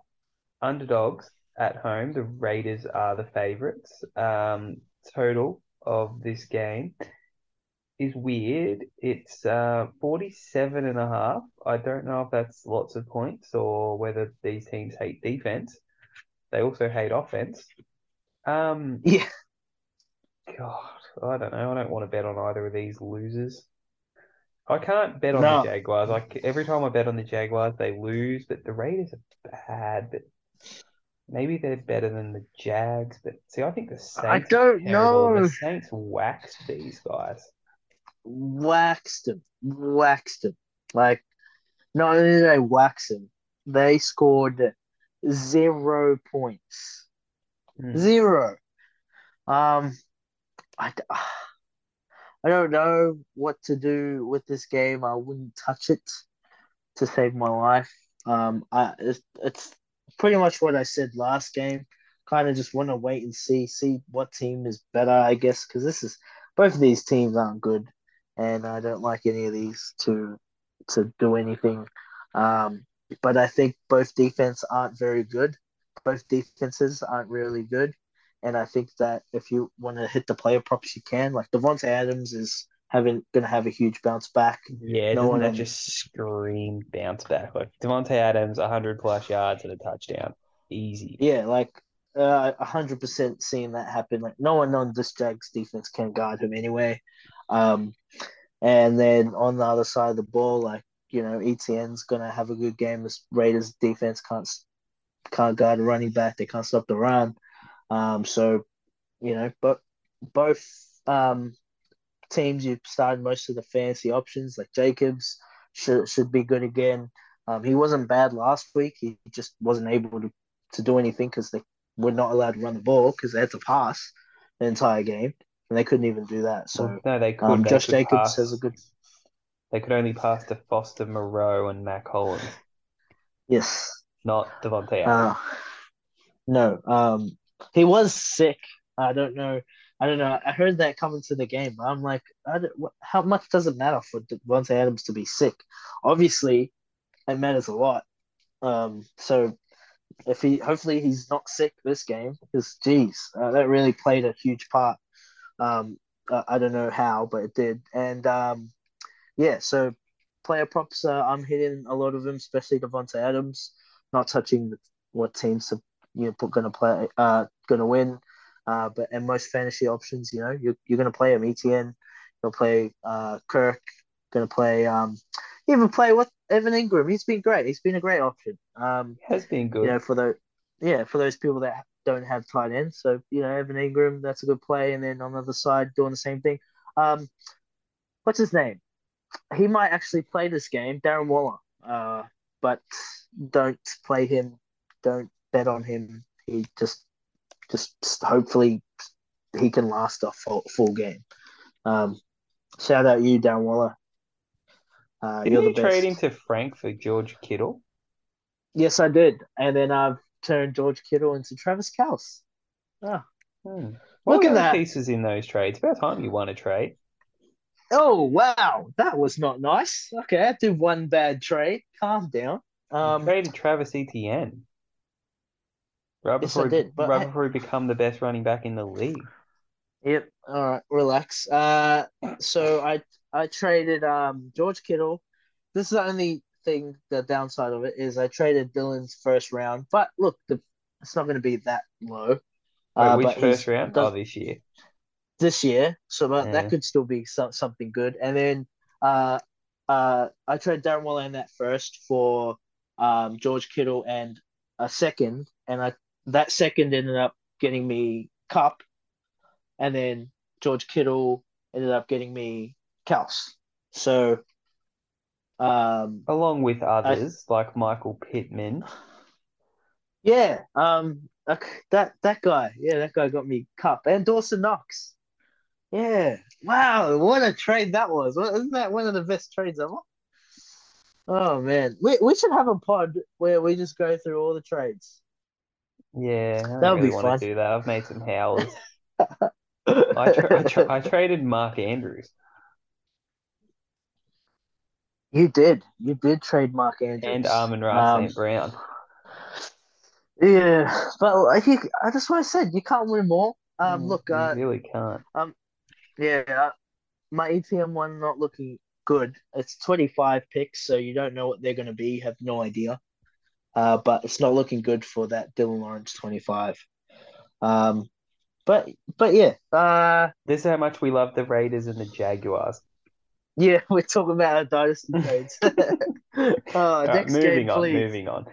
S2: underdogs at home. The Raiders are the favorites. Um, total of this game is weird. It's uh 47 and a half. I don't know if that's lots of points or whether these teams hate defense. They also hate offense. Um,
S1: Yeah.
S2: God, I don't know. I don't want to bet on either of these losers. I can't bet on
S1: No.
S2: the Jaguars. Like every time I bet on the Jaguars, they lose. But the Raiders are bad. But maybe they're better than the Jags. But see, I think the Saints.
S1: I don't know.
S2: The Saints waxed these guys.
S1: waxed them. waxed them. Like, not only did they wax him, they scored zero points.
S2: Hmm.
S1: Zero. Um, I, I don't know what to do with this game. I wouldn't touch it to save my life. Um, I it's, it's pretty much what I said last game. Kind of just want to wait and see, see what team is better, I guess, because this is both of these teams aren't good, and I don't like any of these to to do anything. Um, but I think both defense aren't very good. Both defenses aren't really good, and I think that if you want to hit the player props, you can. Like Davante Adams is having going to have a huge bounce back.
S2: Yeah,
S1: No one
S2: that just scream bounce back? Like Davante Adams, 100 plus yards and a touchdown. Easy.
S1: Yeah, like uh, a hundred percent seeing that happen. Like no one on this Jags defense can guard him anyway. Um, and then on the other side of the ball, like you know, ETN's gonna have a good game. This Raiders defense can't can't guard a running back. They can't stop the run. Um, so you know, but both um teams you've started most of the fancy options, like Jacobs should should be good again. Um, he wasn't bad last week. He just wasn't able to, to do anything because they were not allowed to run the ball because they had to pass the entire game, and they couldn't even do that. So
S2: no, they could.
S1: um,
S2: they
S1: Josh
S2: could
S1: Jacobs
S2: pass-
S1: has a good
S2: They could only pass to Foster Moreau and Mack Hollins,
S1: yes.
S2: not Davante.
S1: Uh, no, um, he was sick. I don't know. I don't know. I heard that coming to the game. but I'm like, how much does it matter for Davante Adams to be sick? Obviously, it matters a lot. Um, so if he, hopefully, he's not sick this game because, geez, uh, that really played a huge part. Um, uh, I don't know how, but it did. And um, yeah, so player props, uh, I'm hitting a lot of them, especially Davante Adams. Not touching what teams are you know going to play, uh, going to win. Uh, but in most fantasy options, you know, you're you're going to play him. ETN, you'll play uh Kirk, going to play um, even play what Evan Engram. He's been great. He's been a great option. Um,
S2: Has been good.
S1: you know, for the yeah, for those people that don't have tight ends. So, you know, Evan Engram, that's a good play. And then on the other side, doing the same thing. Um, what's his name? He might actually play this game, Darren Waller. Uh, but don't play him. Don't bet on him. He just, just hopefully he can last a full, full game. Um, shout out you, Dan Waller. Uh, you're
S2: you trade
S1: best.
S2: into Frank for George Kittle?
S1: Yes, I did. And then I've turned George Kittle into Travis Kelce. Oh,
S2: Hmm.
S1: Look at
S2: the
S1: that.
S2: pieces in those trades. About time you won a trade.
S1: oh wow, that was not nice. Okay, I did one bad trade. Calm down.
S2: You
S1: Um,
S2: traded Travis Etienne. Right
S1: Yes,
S2: before,
S1: I did, but
S2: right
S1: I-
S2: before he become the best running back in the league.
S1: yep. All right, relax. Uh, so I I traded um George Kittle. This is the only thing. The downside of it is I traded Dylan's first round, but look, the it's not going to be that low.
S2: Wait,
S1: Uh,
S2: which first round?
S1: does-
S2: Oh, this year.
S1: this year, so that,
S2: Yeah.
S1: that could still be some, something good. And then uh, uh, I traded Darren Waller in that first for um, George Kittle and a second, and I that second ended up getting me Kupp, and then George Kittle ended up getting me Kels. So, um,
S2: Along with others like Michael Pittman.
S1: yeah, um, that that guy, yeah, that guy got me Kupp and Dawson Knox. Yeah, wow, what a trade that was! Isn't that one of the best trades ever? Oh man, we we should have a pod where we just go through all the trades.
S2: Yeah, I
S1: That would
S2: really
S1: be
S2: want
S1: fun.
S2: to do that. I've made some howlers. I, tra- I, tra- I traded Mark Andrews
S1: You did, you did trade Mark Andrews
S2: and Amon Ra
S1: Um,
S2: St. Brown.
S1: Yeah, but like you, I just what I said, you can't win more. Um,
S2: Mm,
S1: look,
S2: you
S1: uh,
S2: really can't.
S1: Um, yeah, uh, my ATM one not looking good. It's 25 picks, so you don't know what they're going to be. You have no idea. Uh, but it's not looking good for that Dylan Lawrence 25. Um, but but yeah, uh,
S2: This is how much we love the Raiders and the Jaguars.
S1: yeah, we're talking about our dynasty trades. oh,
S2: All right,
S1: next
S2: moving
S1: game,
S2: on,
S1: please.
S2: moving on.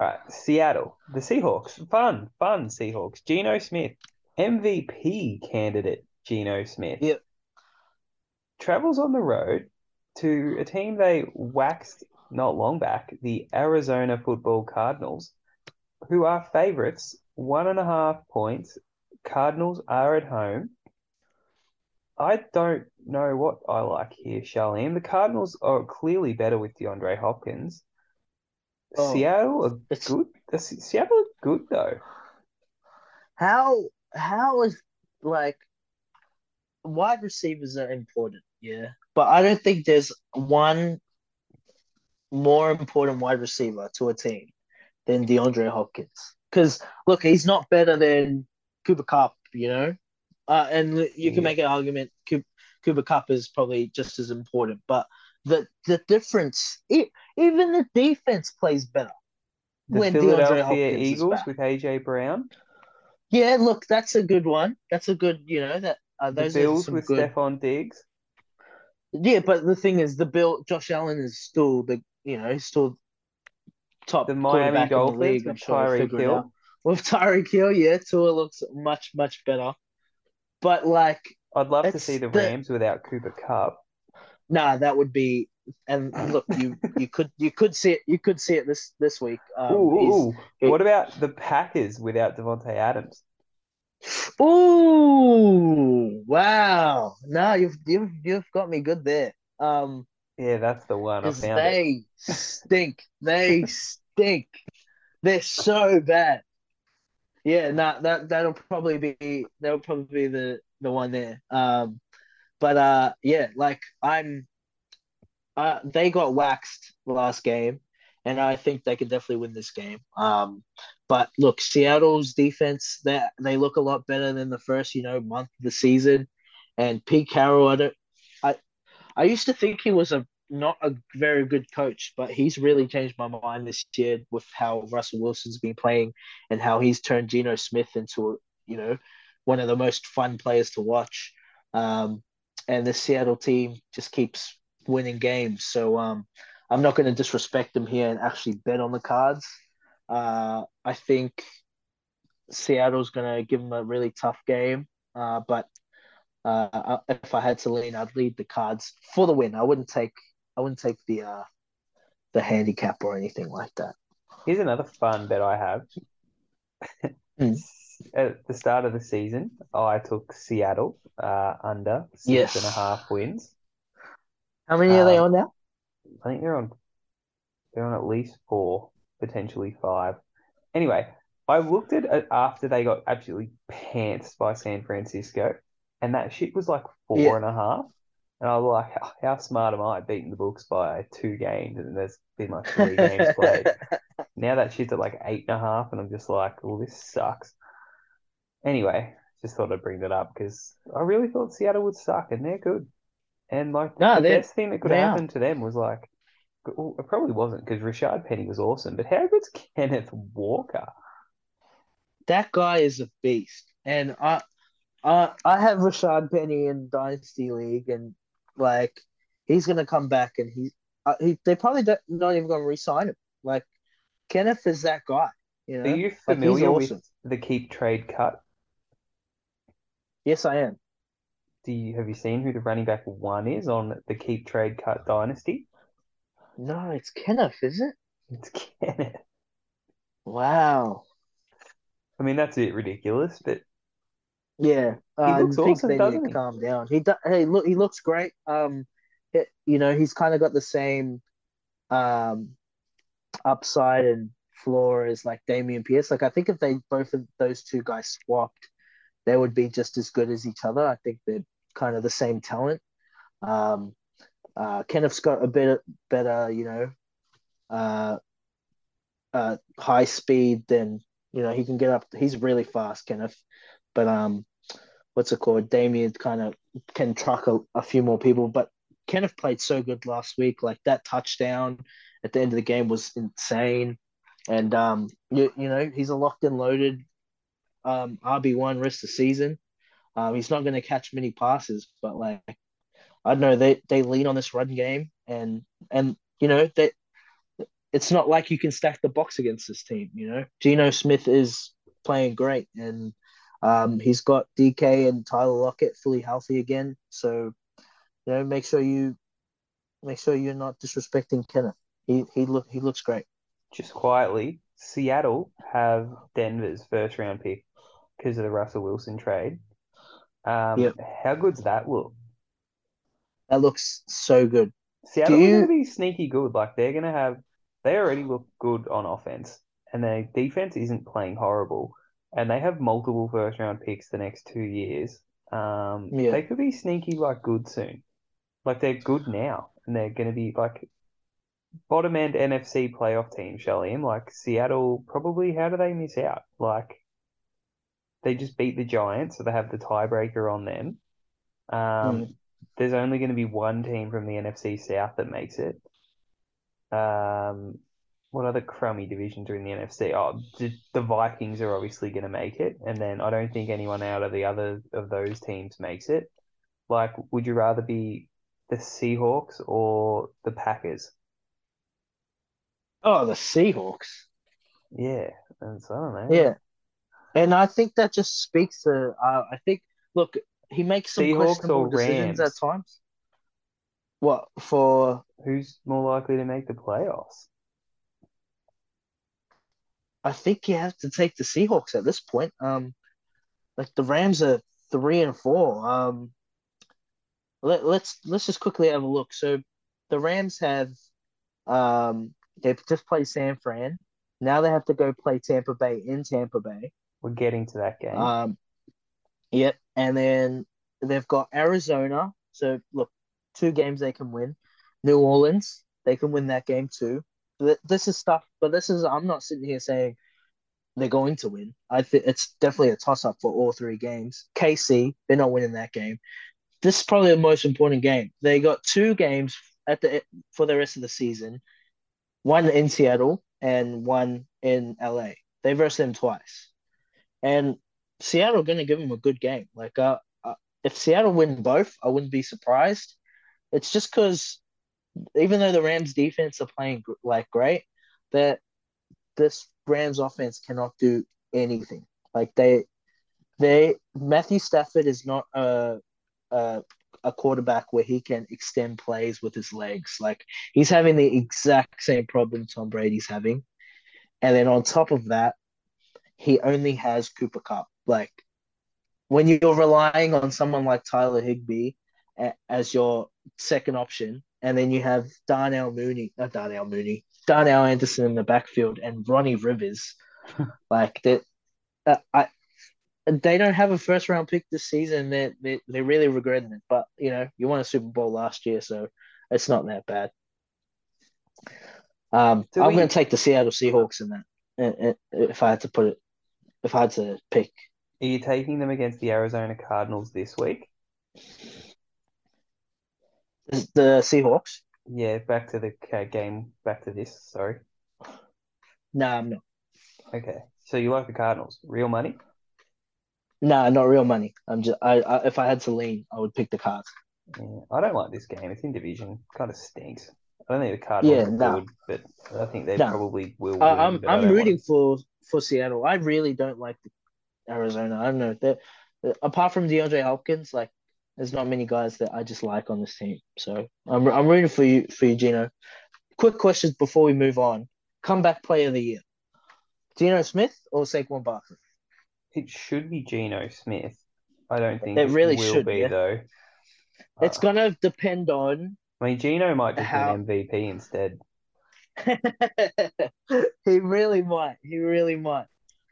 S2: All right, Seattle, the Seahawks, fun, fun Seahawks. Geno Smith, MVP candidate. Geno Smith
S1: Yep.
S2: travels on the road to a team they waxed not long back, the Arizona Football Cardinals, who are favorites, one and a half points. Cardinals are at home. I don't know what I like here, Charlene. The Cardinals are clearly better with DeAndre Hopkins.
S1: Oh,
S2: Seattle are
S1: it's-
S2: good. Seattle are good though.
S1: How how is like wide receivers are important, yeah, but I don't think there's one more important wide receiver to a team than DeAndre Hopkins. Because look, he's not better than Cooper Kupp, you know, uh, and you can make an argument Cooper, Cooper Kupp is probably just as important, but the the difference, e even the defense plays better.
S2: The
S1: When DeAndre
S2: Philadelphia
S1: Hopkins is
S2: Eagles with AJ Brown.
S1: Yeah, look, that's a good one. That's a good, you know, that uh,
S2: The
S1: those are
S2: Bills with
S1: good.
S2: Stefon Diggs.
S1: Yeah, but the thing is, the Bill Josh Allen is still the, you know, he's still top
S2: The Miami
S1: in the
S2: Dolphins
S1: league. I'm
S2: with
S1: sure
S2: Tyreek Hill.
S1: With Tyreek Hill, yeah, Tua looks much much better. But like
S2: I'd love to see the
S1: the-
S2: Rams without Cooper Kupp.
S1: Nah, that would be. And look, you you could you could see it you could see it this this week. Um,
S2: Ooh, ooh,
S1: he-
S2: what about the Packers without Davante Adams?
S1: Ooh, wow! No, you've you've you've got me good there. Um,
S2: Yeah, that's the one. I found it.
S1: they stink. They stink. They're so bad. Yeah, nah, that that'll probably be that'll probably be the the one there. Um, but uh, yeah, like I'm, uh, they got waxed last game, and I think they could definitely win this game. Um, but look, Seattle's defense that they look a lot better than the first, you know, month of the season. And Pete Carroll, I don't, I used to think he was a not a very good coach, but he's really changed my mind this year with how Russell Wilson's been playing and how he's turned Geno Smith into, you know, one of the most fun players to watch. Um, and the Seattle team just keeps winning games. So um, I'm not going to disrespect them here and actually bet on the cards. Uh, I think Seattle's going to give them a really tough game. Uh, but uh, if I had to lean, I'd lead the cards for the win. I wouldn't take I wouldn't take the uh, the handicap or anything like that.
S2: Here's another fun bet I have.
S1: Hmm.
S2: At the start of the season, I took Seattle uh, under six
S1: Yes.
S2: and a half wins.
S1: How many are they
S2: Um,
S1: on now?
S2: I think they're on they're on at least four, potentially five. Anyway, I looked at it after they got absolutely pantsed by San Francisco, and that shit was like four
S1: Yeah.
S2: and a half. And I was like, how, smart am I beating the books by two games? And there's been like three games played. Now that shit's at like eight and a half, and I'm just like, well, this sucks. Anyway, just thought I'd bring that up because I really thought Seattle would suck, and they're good. And like
S1: No,
S2: the best thing that could
S1: are.
S2: happen to them was like, well, it probably wasn't because Rashad Penny was awesome, but how good's Kenneth Walker?
S1: that guy is a beast, and I, I, I have Rashad Penny in Dynasty League, and like he's gonna come back, and he's, uh, he, they probably don't, not even gonna re-sign him. Like Kenneth is that guy, you know.
S2: Are you
S1: Like,
S2: familiar
S1: awesome.
S2: with the keep trade cut?
S1: Yes, I am.
S2: Do you have you seen who the running back one is on the keep trade cut dynasty?
S1: No, it's Kenneth, is it?
S2: It's Kenneth.
S1: Wow.
S2: I mean, that's a bit ridiculous, but
S1: Yeah, uh,
S2: looks
S1: I think
S2: awesome,
S1: they need
S2: doesn't
S1: to
S2: he?
S1: calm down. He do, hey, look, he looks great. Um, it, you know, he's kind of got the same um upside and floor as like Dameon Pierce. Like I think if they both of those two guys swapped, they would be just as good as each other. I think they're kind of the same talent. Um, uh, Kenneth's got a bit better, you know, uh, uh, high speed than you know he can get up. He's really fast, Kenneth. But um, what's it called? Dameon kind of can truck a, a few more people. But Kenneth played so good last week. Like that touchdown at the end of the game was insane. And um, you you know he's a locked and loaded um RB one rest of the season. Um, he's not going to catch many passes, but like I don't know, they they lean on this run game, and and you know they. It's not like you can stack the box against this team, you know. Geno Smith is playing great, and um, he's got DK and Tyler Lockett fully healthy again. So, you know, make sure you make sure you're not disrespecting Kenneth. He he look he looks great.
S2: just quietly, Seattle have Denver's first round pick because of the Russell Wilson trade. Um,
S1: Yep.
S2: how good's that look?
S1: That looks so good.
S2: Seattle
S1: you-
S2: going to be sneaky good. Like they're going to have, they already look good on offense, and their defense isn't playing horrible, and they have multiple first round picks the next two years. Um,
S1: Yeah.
S2: they could be sneaky like good soon. Like they're good now, and they're going to be like bottom end NFC playoff team, Shelly. Like Seattle, probably. How do they miss out? Like they just beat the Giants, so they have the tiebreaker on them. Um,
S1: Mm.
S2: there's only going to be one team from the NFC South that makes it. Um, what other crummy divisions are in the NFC? Oh, the, the Vikings are obviously going to make it, and then I don't think anyone out of the other of those teams makes it. Like, would you rather be the Seahawks or the Packers?
S1: Oh, the Seahawks.
S2: Yeah, and so I don't know.
S1: Yeah, and I think that just speaks to. Uh, I think look, he makes some
S2: Seahawks
S1: questionable decisions at times. What for?
S2: Who's more likely to make the playoffs?
S1: I think you have to take the Seahawks at this point. Um, like the Rams are three and four. Um, let, let's let's just quickly have a look. So the Rams have um they've just played San Fran. Now they have to go play Tampa Bay in Tampa Bay.
S2: We're getting to that game.
S1: Um, yep, and then they've got Arizona. So look, two games they can win. New Orleans, they can win that game too. Th- This is stuff, but this is I'm not sitting here saying they're going to win. I think it's definitely a toss up for all three games. KC, they're not winning that game. This is probably the most important game. They got two games at the for the rest of the season. One in Seattle and one in LA. They versed them twice, and Seattle going to give them a good game. Like, uh, uh, if Seattle win both, I wouldn't be surprised. It's just because even though the Rams defense are playing like great, that this Rams offense cannot do anything. Like they, they Matthew Stafford is not a a, a quarterback where he can extend plays with his legs. Like he's having the exact same problem Tom Brady's having, and then on top of that, he only has Cooper Kupp. Like when you're relying on someone like Tyler Higbee as your second option, and then you have Darnell Mooney, not Darnell Mooney, Darnell Anderson in the backfield, and Ronnie Rivers, like that. Uh, I they don't have a first round pick this season. They they they're really regretting it. But you know, you won a Super Bowl last year, so it's not that bad. Um, I'm
S2: we-
S1: going to take the Seattle Seahawks in that. If I had to put it, if I had to pick,
S2: Are you taking them against the Arizona Cardinals this week?
S1: The Seahawks.
S2: Yeah, back to the ca- game. Back to this. Sorry.
S1: No, I'm not.
S2: Okay. So you like the Cardinals? Real money?
S1: Nah, not real money. I'm just. I, I if I had to lean, I would pick the Cards.
S2: Yeah, I don't like this game. It's in division. Kind of stinks. I don't think the Cardinals
S1: Yeah,
S2: are
S1: no.
S2: good, but I think they
S1: No.
S2: probably will win.
S1: I'm
S2: I
S1: I'm rooting for for Seattle. I really don't like the Arizona. I don't know. They're, apart from DeAndre Hopkins, like there's not many guys that I just like on this team. So I'm I'm rooting for you for you, Geno. Quick questions before we move on. Comeback player of the year. Geno Smith or Saquon Barkley?
S2: It should be Geno Smith. I don't think
S1: It really
S2: will
S1: should,
S2: be
S1: yeah.
S2: though.
S1: It's
S2: Uh,
S1: gonna depend on
S2: I mean, Geno might just
S1: How-
S2: win MVP instead.
S1: he really might. He really might.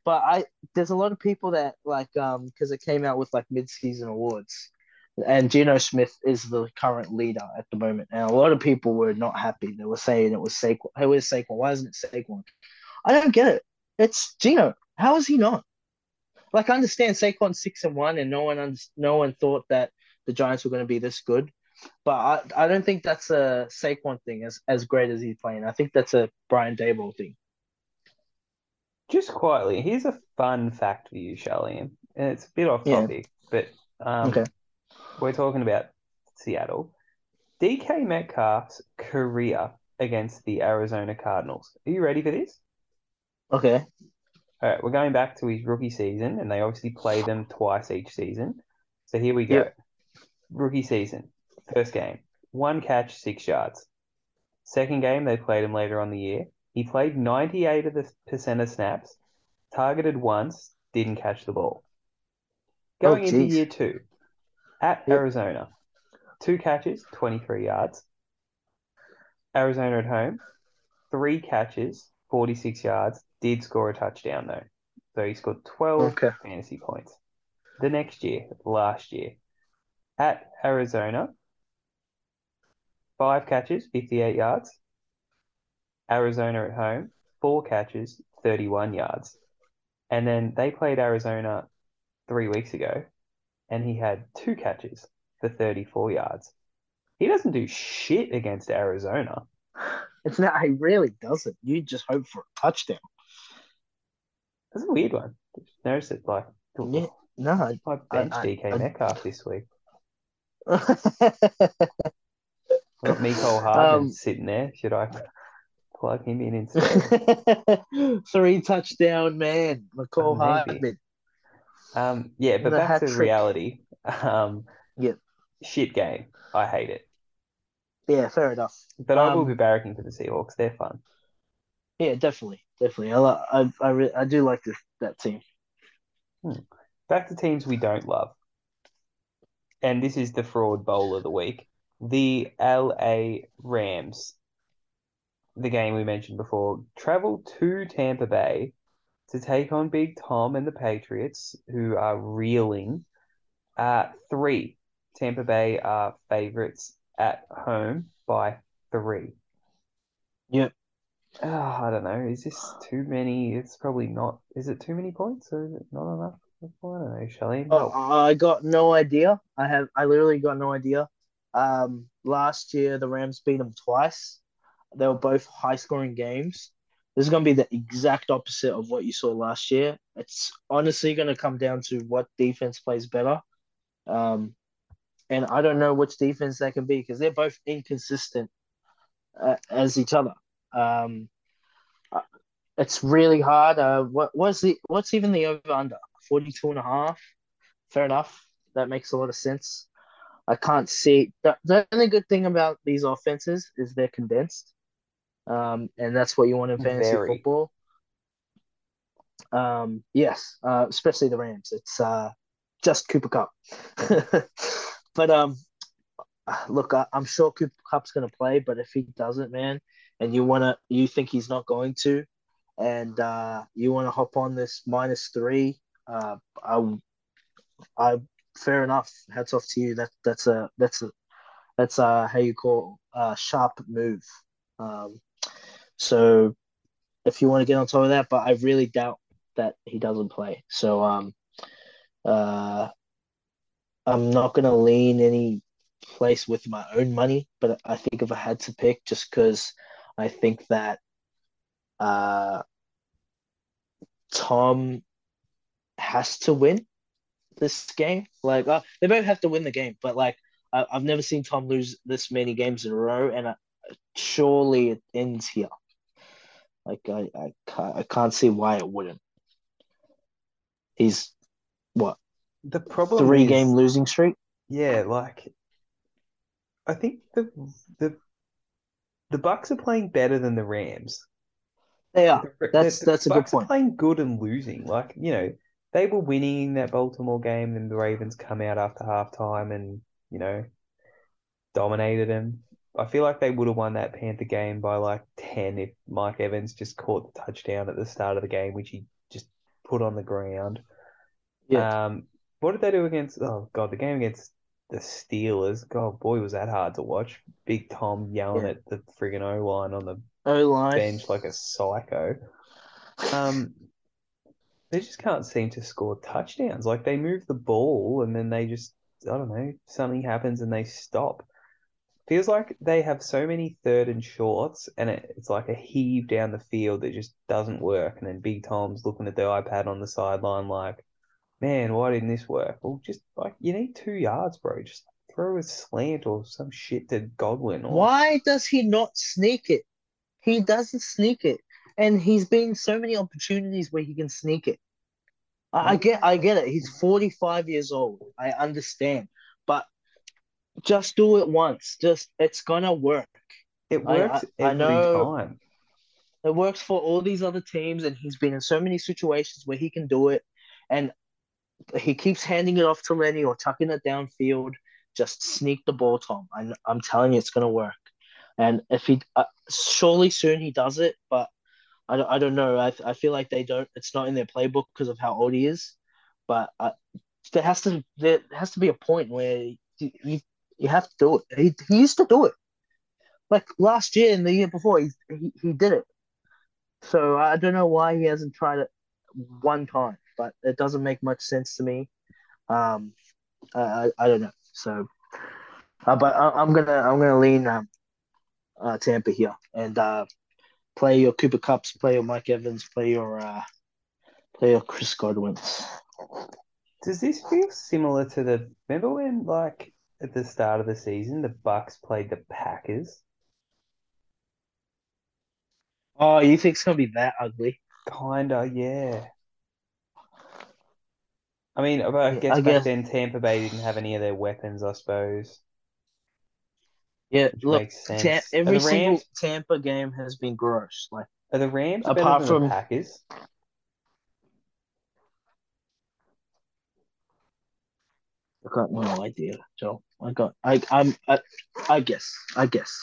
S1: But I there's a lot of people that like um because it came out with like mid-season awards, and Geno Smith is the current leader at the moment, and a lot of people were not happy. They were saying it was Saquon. Who is Saquon? Why isn't it Saquon? I don't get it. It's Geno. How is he not? Like I understand Saquon six and one, and no one under, no one thought that the Giants were going to be this good. But I, I don't think that's a Saquon thing as as great as he's playing. I think that's a Brian Daboll thing.
S2: Just quietly, here's a fun fact for you, Sharleam. And it's a bit off
S1: Yeah.
S2: topic, but um,
S1: Okay.
S2: We're talking about Seattle. DK Metcalf's career against the Arizona Cardinals. Are you ready for this?
S1: Okay.
S2: All right, we're going back to his rookie season, and they obviously play them twice each season. So here we go.
S1: Yep.
S2: Rookie season, first game, one catch, six yards. Second game, they played him later on the year. He played 98 of the percent of snaps, targeted once, didn't catch the ball.
S1: Oh,
S2: Going into year two, at
S1: Yep.
S2: Arizona, two catches, 23 yards. Arizona at home, three catches, 46 yards, did score a touchdown though. So he scored 12
S1: Okay.
S2: fantasy points. The next year, last year, at Arizona, five catches, 58 yards. Arizona at home, four catches, 31 yards. And then they played Arizona three weeks ago, and he had two catches for 34 yards. He doesn't do shit against Arizona.
S1: It's not. He really doesn't. You just hope for a touchdown.
S2: That's a weird one. Just notice it like,
S1: Yeah. No.
S2: I bench
S1: I-
S2: DK
S1: I-
S2: Metcalf this week. Got Mecole Hardman
S1: Um,
S2: sitting there. Should I plug him in instead?
S1: Three touchdown man,
S2: Mecole.
S1: Hardman.
S2: Um, yeah, but
S1: The
S2: back to
S1: trick.
S2: reality. Um,
S1: Yeah.
S2: shit game. I hate it.
S1: Yeah, fair enough.
S2: But I will
S1: Um,
S2: be barracking for the Seahawks. They're fun.
S1: Yeah, definitely, definitely. I I I, re- I do like this that team.
S2: Back to teams we don't love. And this is the fraud bowl of the week. The LA Rams, the game we mentioned before, travel to Tampa Bay to take on Big Tom and the Patriots, who are reeling. Uh, three. Tampa Bay are favorites at home by three.
S1: Yep.
S2: Oh, I don't know. Is this too many? It's probably not. Is it too many points or is it not enough? I don't know, Shelly.
S1: Oh, I got no idea. I have I literally got no idea. Um, last year the Rams beat them twice. They were both high scoring games. This is going to be the exact opposite of what you saw last year. It's honestly going to come down to what defense plays better. Um, and I don't know which defense that can be because they're both inconsistent uh, as each other. Um, uh, it's really hard. Uh, what what's the what's even the over under 42 and a half? Fair enough. That makes a lot of sense. I can't see the, the only good thing about these offenses is they're condensed. Um, and that's what you want in fantasy
S2: Very.
S1: football. Um, yes, uh, especially the Rams. It's uh, just Cooper Kupp. but um, look, I, I'm sure Cooper Kupp's going to play, but if he doesn't, man, and you wanna, you think he's not going to, and uh, you want to hop on this minus three, uh, I, I, fair enough. Hats off to you. That that's a that's a that's uh how you call a sharp move. Um, so if you want to get on top of that, but I really doubt that he doesn't play. So um, uh, I'm not gonna lean any place with my own money, but I think if I had to pick, just because I think that uh, Tom has to win this game. Like uh, they both have to win the game, but like I, I've never seen Tom lose this many games in a row, and uh, surely it ends here. Like I, I can't, I can't see why it wouldn't. He's what
S2: The problem
S1: three
S2: is,
S1: game losing streak.
S2: yeah, like I think the the the Bucks are playing better than the Rams.
S1: They are.
S2: The-
S1: That's
S2: the
S1: that's a good
S2: Bucks are
S1: point.
S2: playing good and losing. Like, you know, they were winning that Baltimore game, and the Ravens come out after halftime and, you know, dominated them. I feel like they would have won that Panther game by like 10 if Mike Evans just caught the touchdown at the start of the game, which he just put on the ground.
S1: Yeah.
S2: Um, what did they do against, oh God, the game against the Steelers? God, boy, was that hard to watch. Big Tom yelling
S1: Yeah.
S2: at the friggin' O line on the
S1: O line.
S2: bench like a psycho. Um, they just can't seem to score touchdowns. Like they move the ball and then they just, I don't know, something happens and they stop. Feels like they have so many third and shorts and it, it's like a heave down the field that just doesn't work. And then Big Tom's looking at the iPad on the sideline like, man, why didn't this work? Well, just like you need two yards, bro. Just throw a slant or some shit to Godwin or
S1: Why does he not sneak it? He doesn't sneak it, and he's been so many opportunities where he can sneak it. I, I mm. get, I get it. He's forty five years old. I understand, just do it once. Just it's gonna work.
S2: it works
S1: I- I
S2: every
S1: know-
S2: time.
S1: It works for all these other teams, and he's been in so many situations where he can do it, and he keeps handing it off to Lenny or tucking it downfield. Just sneak the ball, Tom. I'm, I'm telling you, it's gonna work. And if he, uh, surely soon he does it, but I don't, I don't know. I, I feel like they don't. It's not in their playbook because of how old he is. But uh, there has to there has to be a point where you, you, you have to do it. He, he used to do it, like last year and the year before. He, he he did it. So I don't know why he hasn't tried it one time, but it doesn't make much sense to me. Um, I I, don't know. So, uh, but I, I'm gonna I'm gonna lean um, uh, Tampa here and uh, play your Cooper Kupps, play your Mike Evans, play your uh, play your Chris Godwins.
S2: Does this feel similar to the remember when like at the start of the season the Bucks played the Packers?
S1: Oh, you think it's gonna be that ugly?
S2: Kinda, yeah. I mean, I guess
S1: I
S2: back
S1: guess.
S2: then Tampa Bay didn't have any of their weapons, I suppose,
S1: Yeah, look, Ta every
S2: the
S1: single Tampa game has been gross. Like
S2: are the Rams better
S1: apart
S2: than the
S1: from
S2: Packers?
S1: I got no idea, Joe. I got I I'm I, I guess I guess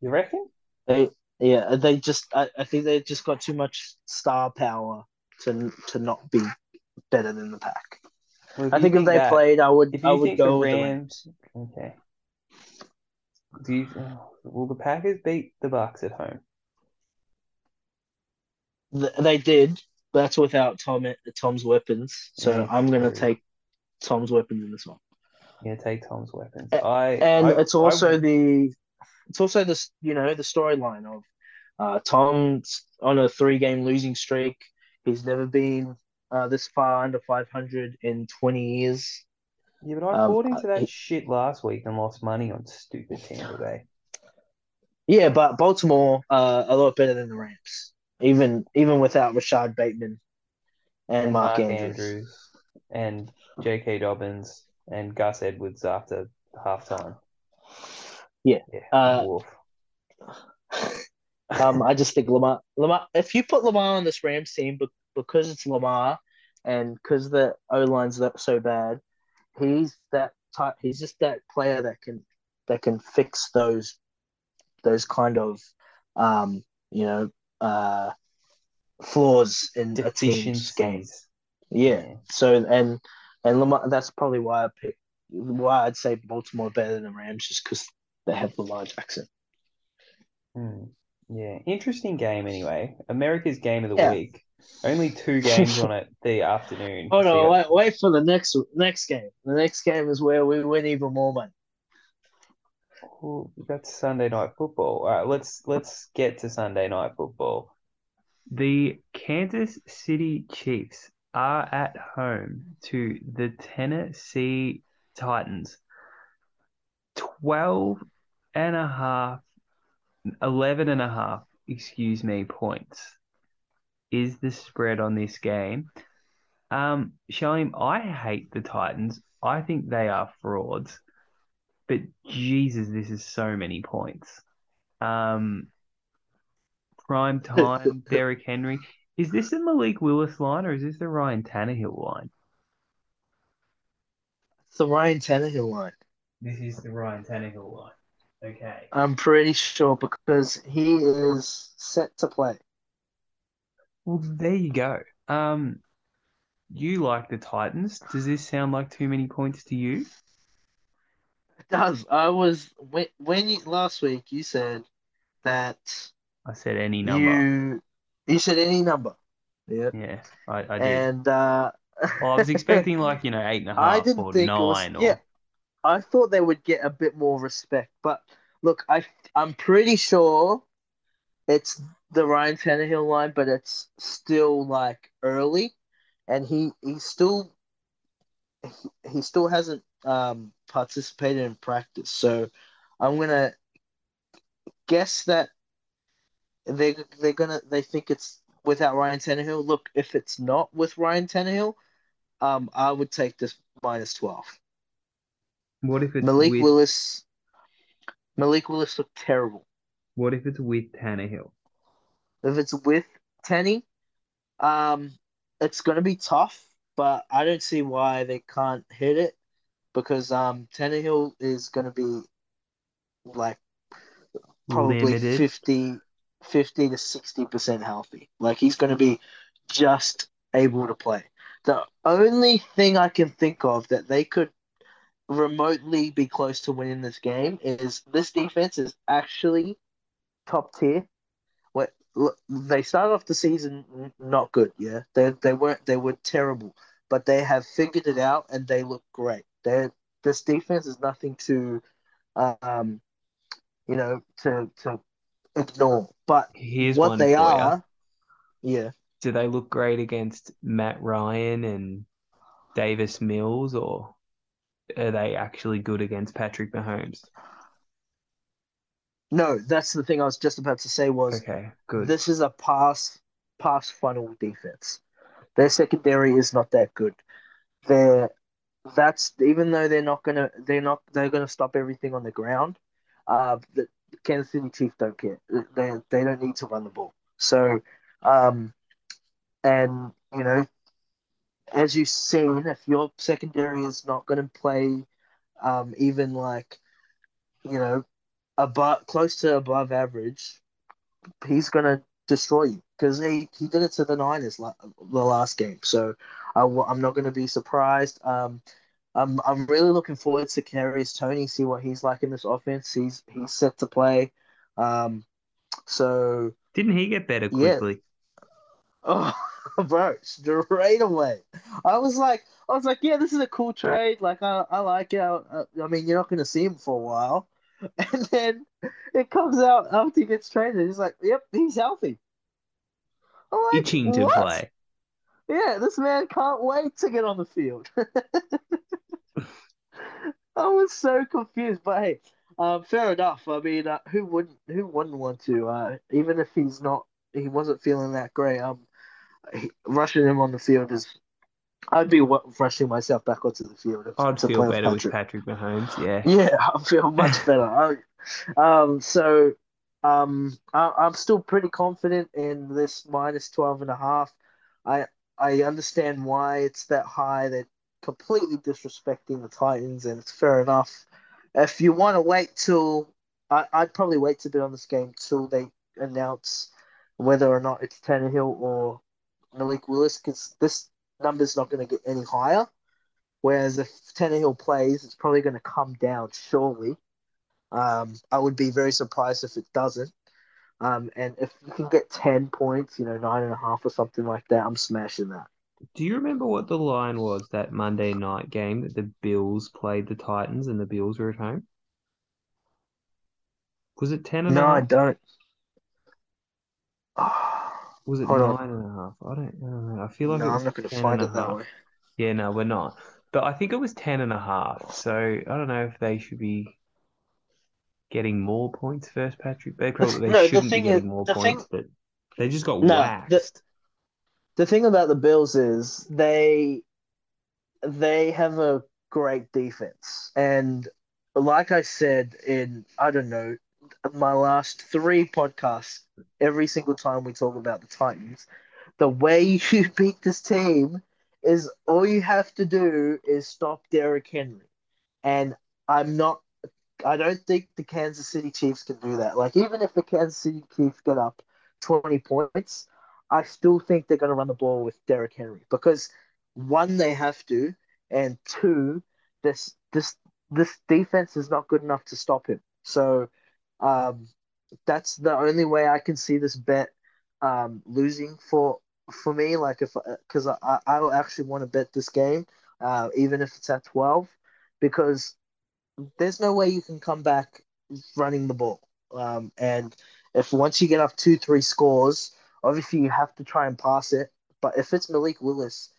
S2: You reckon?
S1: they yeah they just I, I think they just got too much star power to to not be better than the pack.
S2: Well,
S1: I think if they
S2: that,
S1: played, I would I would
S2: think the
S1: go with the Rams.
S2: Rams, okay. Do you, oh, will the Packers beat the Bucks at home?
S1: They did, but that's without Tom Tom's weapons. So
S2: Yeah,
S1: I'm gonna
S2: true.
S1: take Tom's weapons in this one.
S2: Yeah, take Tom's weapons.
S1: A-
S2: I,
S1: And
S2: I,
S1: it's
S2: I,
S1: also the it's also this you know the storyline of uh, Tom's on a three game losing streak. He's never been uh, this far under 500 in 20 years.
S2: yeah, but I
S1: Um,
S2: bought into that
S1: he-
S2: shit last week and lost money on stupid Tampa Bay.
S1: yeah, but Baltimore uh, a lot better than the Rams, even even without Rashod Bateman and
S2: And
S1: Mark,
S2: Mark
S1: Andrews.
S2: Andrews and J.K. Dobbins and Gus Edwards after halftime.
S1: Yeah.
S2: Yeah.
S1: Uh. Um, I just think Lamar, Lamar. If you put Lamar on this Rams team, but because it's Lamar and because the O line's that so bad, he's that type. He's just that player that can that can fix those those kind of um, you know uh, flaws in a team's game. Yeah. So and and Lamar. That's probably why I picked. Why I'd say Baltimore better than the Rams, just because they have Lamar Jackson.
S2: Hmm. Yeah, interesting game anyway. America's game of the
S1: Yeah.
S2: week. Only two games on it the afternoon.
S1: Oh
S2: you
S1: no! Wait, wait for the next next game. The next game is where we win even more money.
S2: Ooh, got Sunday night football. All right, let's let's get to Sunday night football. The Kansas City Chiefs are at home to the Tennessee Titans. 12 and a half, 11 and a half, excuse me, points is the spread on this game. Um, Sharleam, I hate the Titans. I think they are frauds. But Jesus, this is so many points. Um, prime time, Derrick Henry. Is this the Malik Willis line or is this the Ryan Tannehill line?
S1: It's the Ryan Tannehill line.
S2: This is the Ryan Tannehill line. Okay.
S1: I'm pretty sure because he is set to play.
S2: Well, there you go. Um, you like the Titans. Does this sound like too many points to you?
S1: It does. I was when when you last week you said that
S2: I said any number.
S1: you you said any number. Yeah.
S2: Yeah, I, I did.
S1: And uh
S2: Well, I was expecting like, you know, eight and a half I
S1: didn't
S2: or
S1: think it was
S2: nine or
S1: yeah. I thought they would get a bit more respect, but look, I I'm pretty sure it's the Ryan Tannehill line, but it's still like early, and he he still he, he still hasn't um participated in practice, so I'm gonna guess that they they're gonna they think it's without Ryan Tannehill. Look, if it's not with Ryan Tannehill, um, I would take this minus twelve.
S2: What if it's
S1: Malik
S2: with
S1: Willis. Malik Willis looked terrible.
S2: what if it's with Tannehill?
S1: If it's with Tenny, um, it's gonna be tough, but I don't see why they can't hit it because um Tannehill is gonna be like probably
S2: Limited.
S1: 50, 50 to sixty percent healthy. Like he's gonna be just able to play. The only thing I can think of that they could remotely be close to winning this game is this defense is actually top tier. What they started off the season not good, yeah. They they weren't they were terrible, but they have figured it out and they look great. They this defense is nothing to, um, you know, to to ignore. But
S2: Here's
S1: what they are, yeah.
S2: Do they look great against Matt Ryan and Davis Mills, or are they actually good against Patrick Mahomes?
S1: No, that's the thing I was just about to say was
S2: Okay, good.
S1: this is a pass pass funnel defense. Their secondary is not that good. they're that's even though they're not gonna they're not they're gonna stop everything on the ground. Uh, the Kansas City Chiefs don't care. They they don't need to run the ball. So, um, and you know, as you've seen, if your secondary is not going to play, um, even like, you know, above close to above average, he's going to destroy you because he, he did it to the Niners la- the last game. So I, am not going to be surprised. Um, I'm I'm really looking forward to Kadarius Toney, see what he's like in this offense. He's he's set to play. Um, so
S3: didn't he get better quickly?
S1: Yeah. Oh, bro, straight away. I was like, I was like, yeah, this is a cool trade. Like, I, I like it. I, I mean, you're not going to see him for a while, and then it comes out after he gets traded. He's like, yep, he's healthy.
S3: Like, Itching to what? play.
S1: Yeah, this man can't wait to get on the field. I was so confused, but hey, um, fair enough. I mean, uh, who wouldn't who wouldn't want to? Uh, even if he's not, he wasn't feeling that great. Um, he, rushing him on the field is. I'd be rushing myself back onto the field.
S3: If, I'd feel better with Patrick. with Patrick Mahomes. Yeah.
S1: Yeah, I feel much better. I, um, so, um, I, I'm still pretty confident in this minus 12 and a half. I I understand why it's that high. They're completely disrespecting the Titans, and it's fair enough. If you want to wait till, I, would probably wait to bet on this game till they announce whether or not it's Tannehill or Malik Willis, because this number's not going to get any higher. Whereas if Tannehill plays, it's probably going to come down surely. Um, I would be very surprised if it doesn't. Um, and if you can get 10 points, you know, nine and a half or something like that, I'm smashing that.
S3: Do you remember what the line was that Monday night game that the Bills played the Titans and the Bills were at home? Was it 10 and
S1: no,
S3: a half?
S1: I don't.
S3: was it nine on. and a half? I don't, I don't know. I feel like
S1: no,
S3: it
S1: was I'm not going to find it that way.
S3: Yeah, no, we're not. But I think it was 10 and a half. So I don't know if they should be getting more points first, Patrick. They probably they no, shouldn't the be getting is, more points, thing... but they just got no, waxed.
S1: The the thing about the Bills is they they have a great defense, and like I said in I don't know my last three podcasts, every single time we talk about the Titans, the way you beat this team is all you have to do is stop Derrick Henry, and I'm not. I don't think the Kansas City Chiefs can do that. Like even if the Kansas City Chiefs get up twenty points, I still think they're going to run the ball with Derrick Henry because one, they have to, and two, this this this defense is not good enough to stop him. So um, that's the only way I can see this bet um, losing for for me. Like if because I I actually want to bet this game, uh, even if it's at twelve, because there's no way you can come back running the ball. Um, and if once you get up two three scores Obviously, you have to try and pass it, but if it's Malik Willis,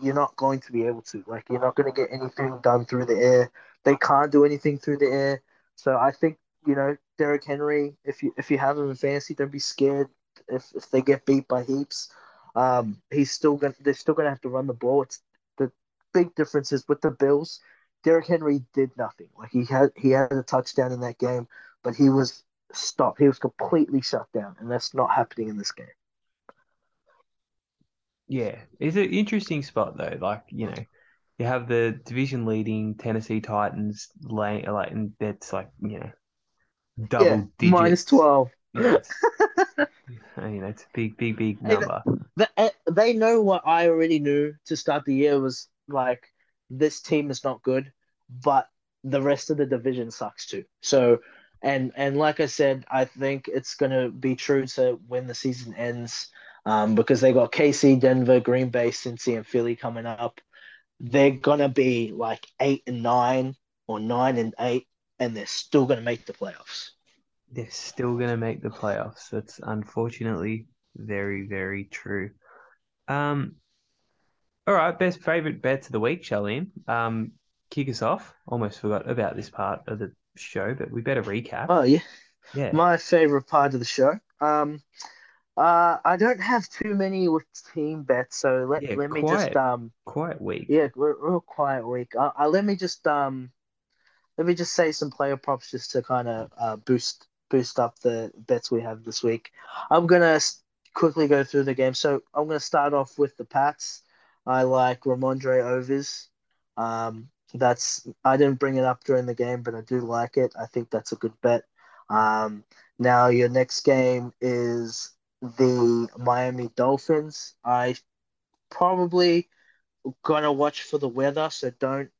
S1: you're not going to be able to. Like, you're not going to get anything done through the air. They can't do anything through the air. So I think you know Derrick Henry. If you if you have him in fantasy, don't be scared if if they get beat by heaps. Um, he's still gonna they're still gonna have to run the ball. It's the big difference is with the Bills. Derrick Henry did nothing. Like he had he had a touchdown in that game, but he was stop. He was completely shut down, and that's not happening in this game.
S3: Yeah, it's an interesting spot though. Like you know, you have the division leading Tennessee Titans laying like, and that's like you know, double yeah, digits.
S1: minus twelve.
S3: Yeah, you know, it's a big, big, big number.
S1: They, uh, they know what I already knew to start the year was like this team is not good, but the rest of the division sucks too. So and and like I said, I think it's gonna be true to when the season ends, um, because they got KC, Denver, Green Bay, Cincy, and Philly coming up. They're gonna be like eight and nine or nine and eight, and they're still gonna make the playoffs.
S3: They're still gonna make the playoffs. That's unfortunately very very true. Um, all right, best favorite bets of the week, Sharleam. Um, kick us off. Almost forgot about this part of the show, but we better recap.
S1: Oh yeah, yeah. My favorite part of the show. Um, Uh, I don't have too many with team bets, so let
S3: Yeah,
S1: let me just um
S3: quiet week.
S1: yeah, we're real quiet week. Uh, uh, let me just um let me just say some player props just to kind of uh, boost boost up the bets we have this week. I'm gonna quickly go through the game. So I'm gonna start off with the Pats. I like Rhamondre overs. Um, that's I didn't bring it up during the game, but I do like it. I think that's a good bet. Um, now your next game is the Miami Dolphins. I probably gonna watch for the weather, so don't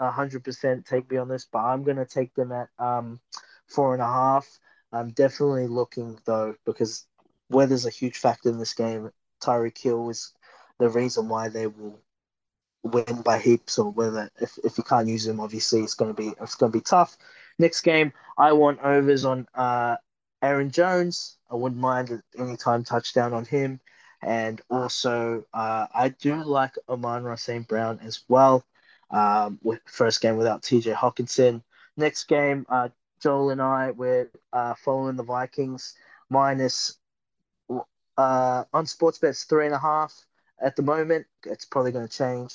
S1: hundred percent take me on this, but I'm gonna take them at um four and a half. I'm definitely looking though because weather's a huge factor in this game. Tyreek Hill is the reason why they will win by heaps, or whether if, if you can't use him, obviously it's gonna be it's gonna be tough. Next game, I want overs on uh Aaron Jones. I wouldn't mind any time touchdown on him. And also, uh, I do like Amon-Ra St. Brown as well. Um, with first game without TJ Hockenson. Next game, uh, Joel and I we're uh, following the Vikings minus uh, on Sportsbet's three and a half at the moment. It's probably going to change.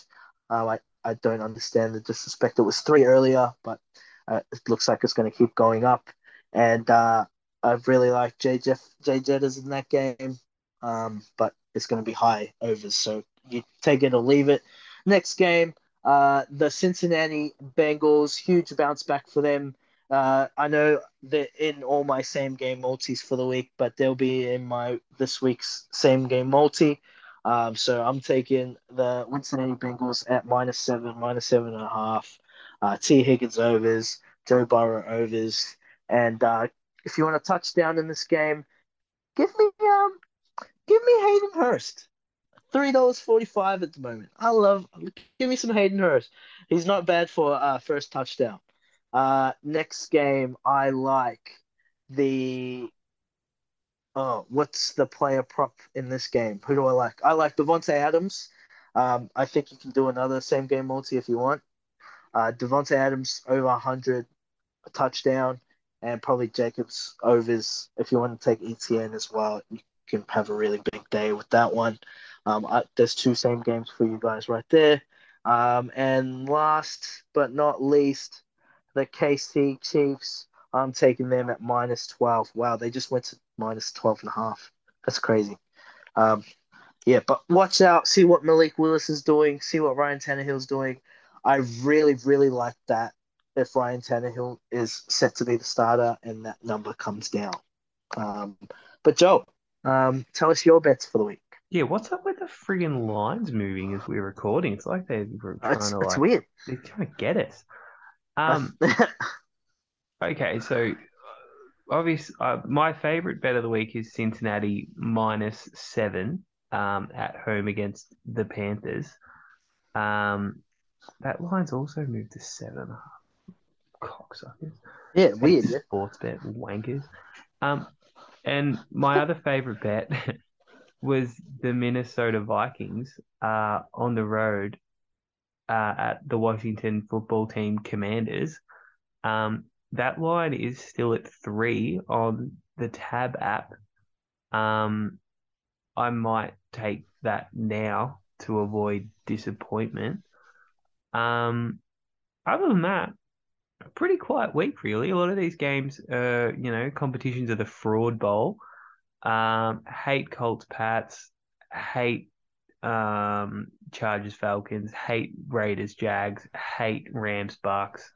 S1: Uh, I I don't understand the disrespect. It was three earlier, but uh, it looks like it's going to keep going up. And uh, I really like Jay Jettas in that game, um, but it's going to be high overs. So you take it or leave it. Next game, uh, the Cincinnati Bengals, huge bounce back for them. Uh, I know they're in all my same game multis for the week, but they'll be in my this week's same game multi. Um, so I'm taking the Cincinnati Bengals at minus seven, minus seven and a half. Uh, T. Higgins overs, Joe Burrow overs, and uh, if you want a touchdown in this game, give me um, give me Hayden Hurst. Three dollars forty-five at the moment. I love. Give me some Hayden Hurst. He's not bad for uh, first touchdown. Uh, next game, I like the. Oh, what's the player prop in this game? Who do I like? I like Davante Adams. Um, I think you can do another same game multi if you want. Uh, Davante Adams over 100 a touchdown, and probably Jacobs overs. If you want to take ETN as well, you can have a really big day with that one. Um, I, there's two same games for you guys right there. Um, and last but not least, the KC Chiefs. I'm taking them at minus 12. Wow, they just went to minus 12 and a half. That's crazy. Um, yeah, but watch out. See what Malik Willis is doing. See what Ryan Tannehill's doing. I really, really like that if Ryan Tannehill is set to be the starter and that number comes down. Um, but Joe, um, tell us your bets for the week.
S3: Yeah, what's up with the friggin' lines moving as we're recording? It's like they're trying
S1: It's,
S3: to
S1: it's
S3: like
S1: weird.
S3: they're trying to get us. Um, okay, so obviously, uh, my favorite bet of the week is Cincinnati minus seven um, at home against the Panthers. Um, that line's also moved to seven. Cocksuckers.
S1: yeah, weird. Yeah.
S3: Sports bet wankers. Um, and my other favorite bet was the Minnesota Vikings uh, on the road uh, at the Washington football team Commanders. Um, that line is still at three on the Tab app. Um, I might take that now to avoid disappointment. Um, other than that, pretty quiet week, really. A lot of these games, uh, you know, competitions of the fraud bowl. Um, hate Colts, Pats, hate um, Chargers, Falcons, hate Raiders, Jags, hate Rams, Bucks.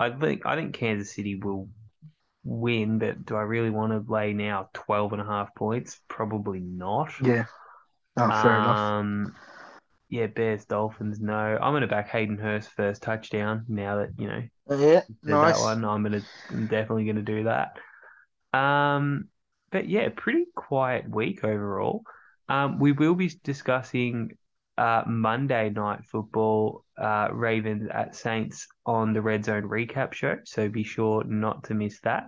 S3: I think I think Kansas City will win, but do I really want to lay now 12 and a half points? Probably not.
S1: Yeah. Oh, fair enough.
S3: Um, yeah, Bears, Dolphins, no. I'm going to back Hayden Hurst first touchdown now that, you know,
S1: Yeah, nice.
S3: that one. I'm gonna I'm definitely gonna do that. Um, but yeah, pretty quiet week overall. Um, we will be discussing uh Monday night football, uh Ravens at Saints on the Red Zone recap show, so be sure not to miss that.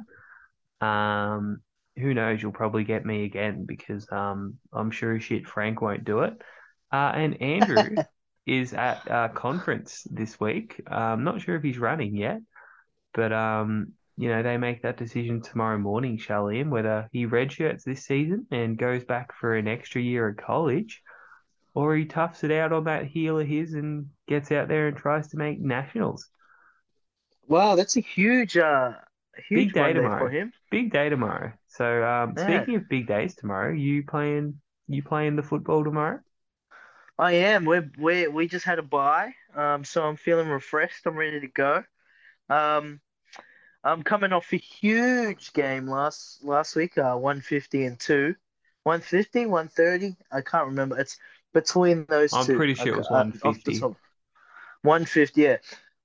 S3: Um, who knows? You'll probably get me again because um I'm sure shit Frank won't do it. Uh, and Andrew is at uh conference this week. Um, not sure if he's running yet. But um, you know, they make that decision tomorrow morning, Sharleam, whether he redshirts this season and goes back for an extra year of college, or he toughs it out on that heel of his and gets out there and tries to make nationals.
S1: Wow, that's a huge, uh, huge
S3: Big day tomorrow.
S1: for him.
S3: Big day tomorrow. So, um,
S1: Yeah.
S3: speaking of big days tomorrow, you playing you playing the football tomorrow?
S1: I am. We're we we just had a bye, um, so I'm feeling refreshed. I'm ready to go. Um, I'm coming off a huge game last last week, uh, 150 and two, 150, 130. I can't remember. It's between those
S3: I'm
S1: two.
S3: pretty sure it was
S1: uh,
S3: 150.
S1: top. 150, yeah.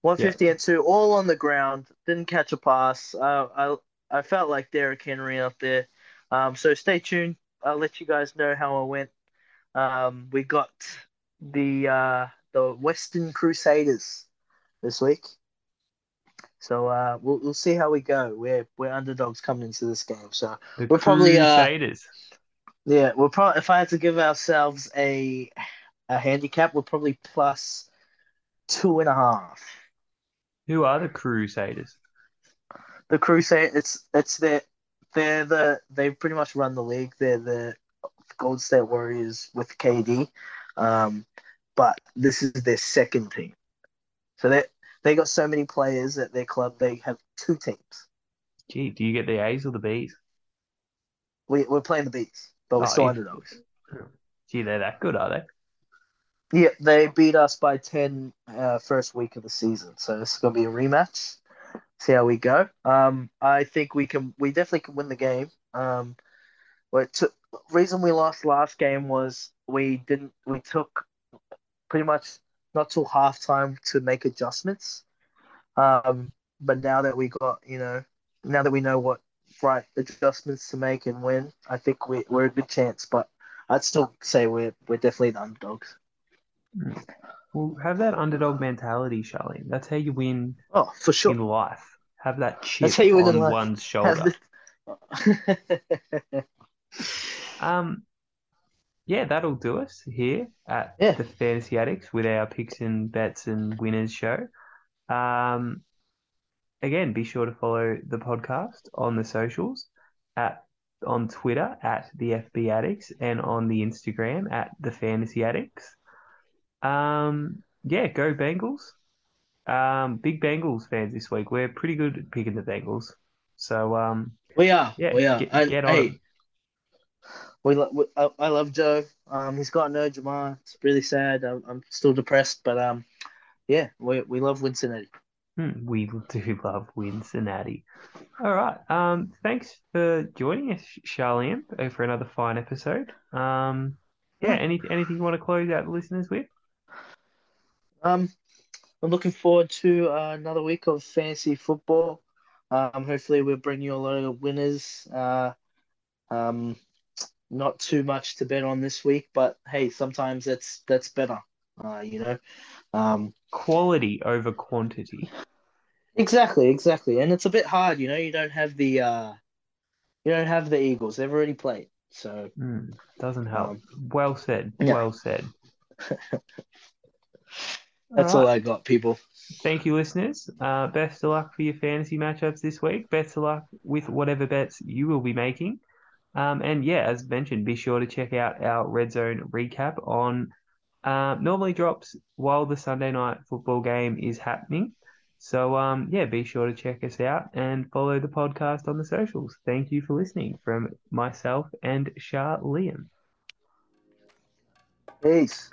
S1: 150 and two, all on the ground. Didn't catch a pass. Uh, I I felt like Derrick Henry out there. Um, so stay tuned. I'll let you guys know how I went. Um, we got the uh, the Western Crusaders this week. So uh, we'll we'll see how we go. We're we're underdogs coming into this game. So
S3: The
S1: We're probably, uh,
S3: Crusaders.
S1: Yeah, we're probably if I had to give ourselves a a handicap, we're probably plus two and a half.
S3: Who are the Crusaders?
S1: The Crusaders, it's it's their they're the they pretty much run the league. They're the Gold State Warriors with KD, um, but this is their second team. So they they got so many players at their club. They have two teams.
S3: Gee, do you get the A's or the B's?
S1: We we're playing the Bees, but we're
S3: Oh,
S1: still
S3: yeah.
S1: underdogs.
S3: Gee, they're that good, are they?
S1: Yeah, they beat us by 10 uh, first week of the season. So this is going to be a rematch. See how we go. Um, I think we can. We definitely can win the game. Um, but reason we lost last game was we didn't. We took pretty much not till halftime to make adjustments. Um, but now that we got, you know, now that we know what right adjustments to make and win, I think we, we're a good chance. But I'd still say we're we're definitely the underdogs.
S3: Well, have that underdog mentality, Sharleam. That's how you win
S1: Oh, for sure.
S3: in life. Have that chip
S1: That's how you win
S3: on one's shoulder.
S1: the-
S3: Um, yeah, that'll do us here at
S1: Yeah.
S3: the Fantasy Addicts with our picks and bets and winners show. Um, again, be sure to follow the podcast on the socials at on Twitter at the FB Addicts and on the Instagram at the Fantasy Addicts. Um, yeah, go Bengals. Um, big Bengals fans this week. We're pretty good at picking the Bengals. So um,
S1: we are.
S3: yeah,
S1: we are.
S3: get, get on
S1: hey, we, lo- we I, I love Joe. Um, he's got no Ja'Marr. It's really sad. I'm, I'm still depressed, but um, yeah, we we love Cincinnati.
S3: Hmm, we do love Cincinnati. All right. Um, thanks for joining us, Sharleam, uh, for another fine episode. Um, yeah.
S1: Yeah.
S3: Any anything you want to close out the listeners with?
S1: Um, I'm looking forward to uh, another week of fantasy football. Um, hopefully we'll bring you a lot of winners. Uh, um, not too much to bet on this week, but hey, sometimes that's that's better. Uh, you know. Um,
S3: Quality over quantity.
S1: Exactly, exactly. And it's a bit hard, you know, you don't have the uh you don't have the Eagles. They've already played. So
S3: Hmm, doesn't help.
S1: Um,
S3: well said.
S1: yeah.
S3: Well said.
S1: that's
S3: All
S1: all
S3: right.
S1: I got, people.
S3: Thank you, listeners. Uh, best of luck for your fantasy matchups this week. Best of luck with whatever bets you will be making. Um, and yeah, as mentioned, be sure to check out our Red Zone recap on uh, normally drops while the Sunday night football game is happening. So um, yeah, be sure to check us out and follow the podcast on the socials. Thank you for listening from myself and Sharleam.
S1: Peace.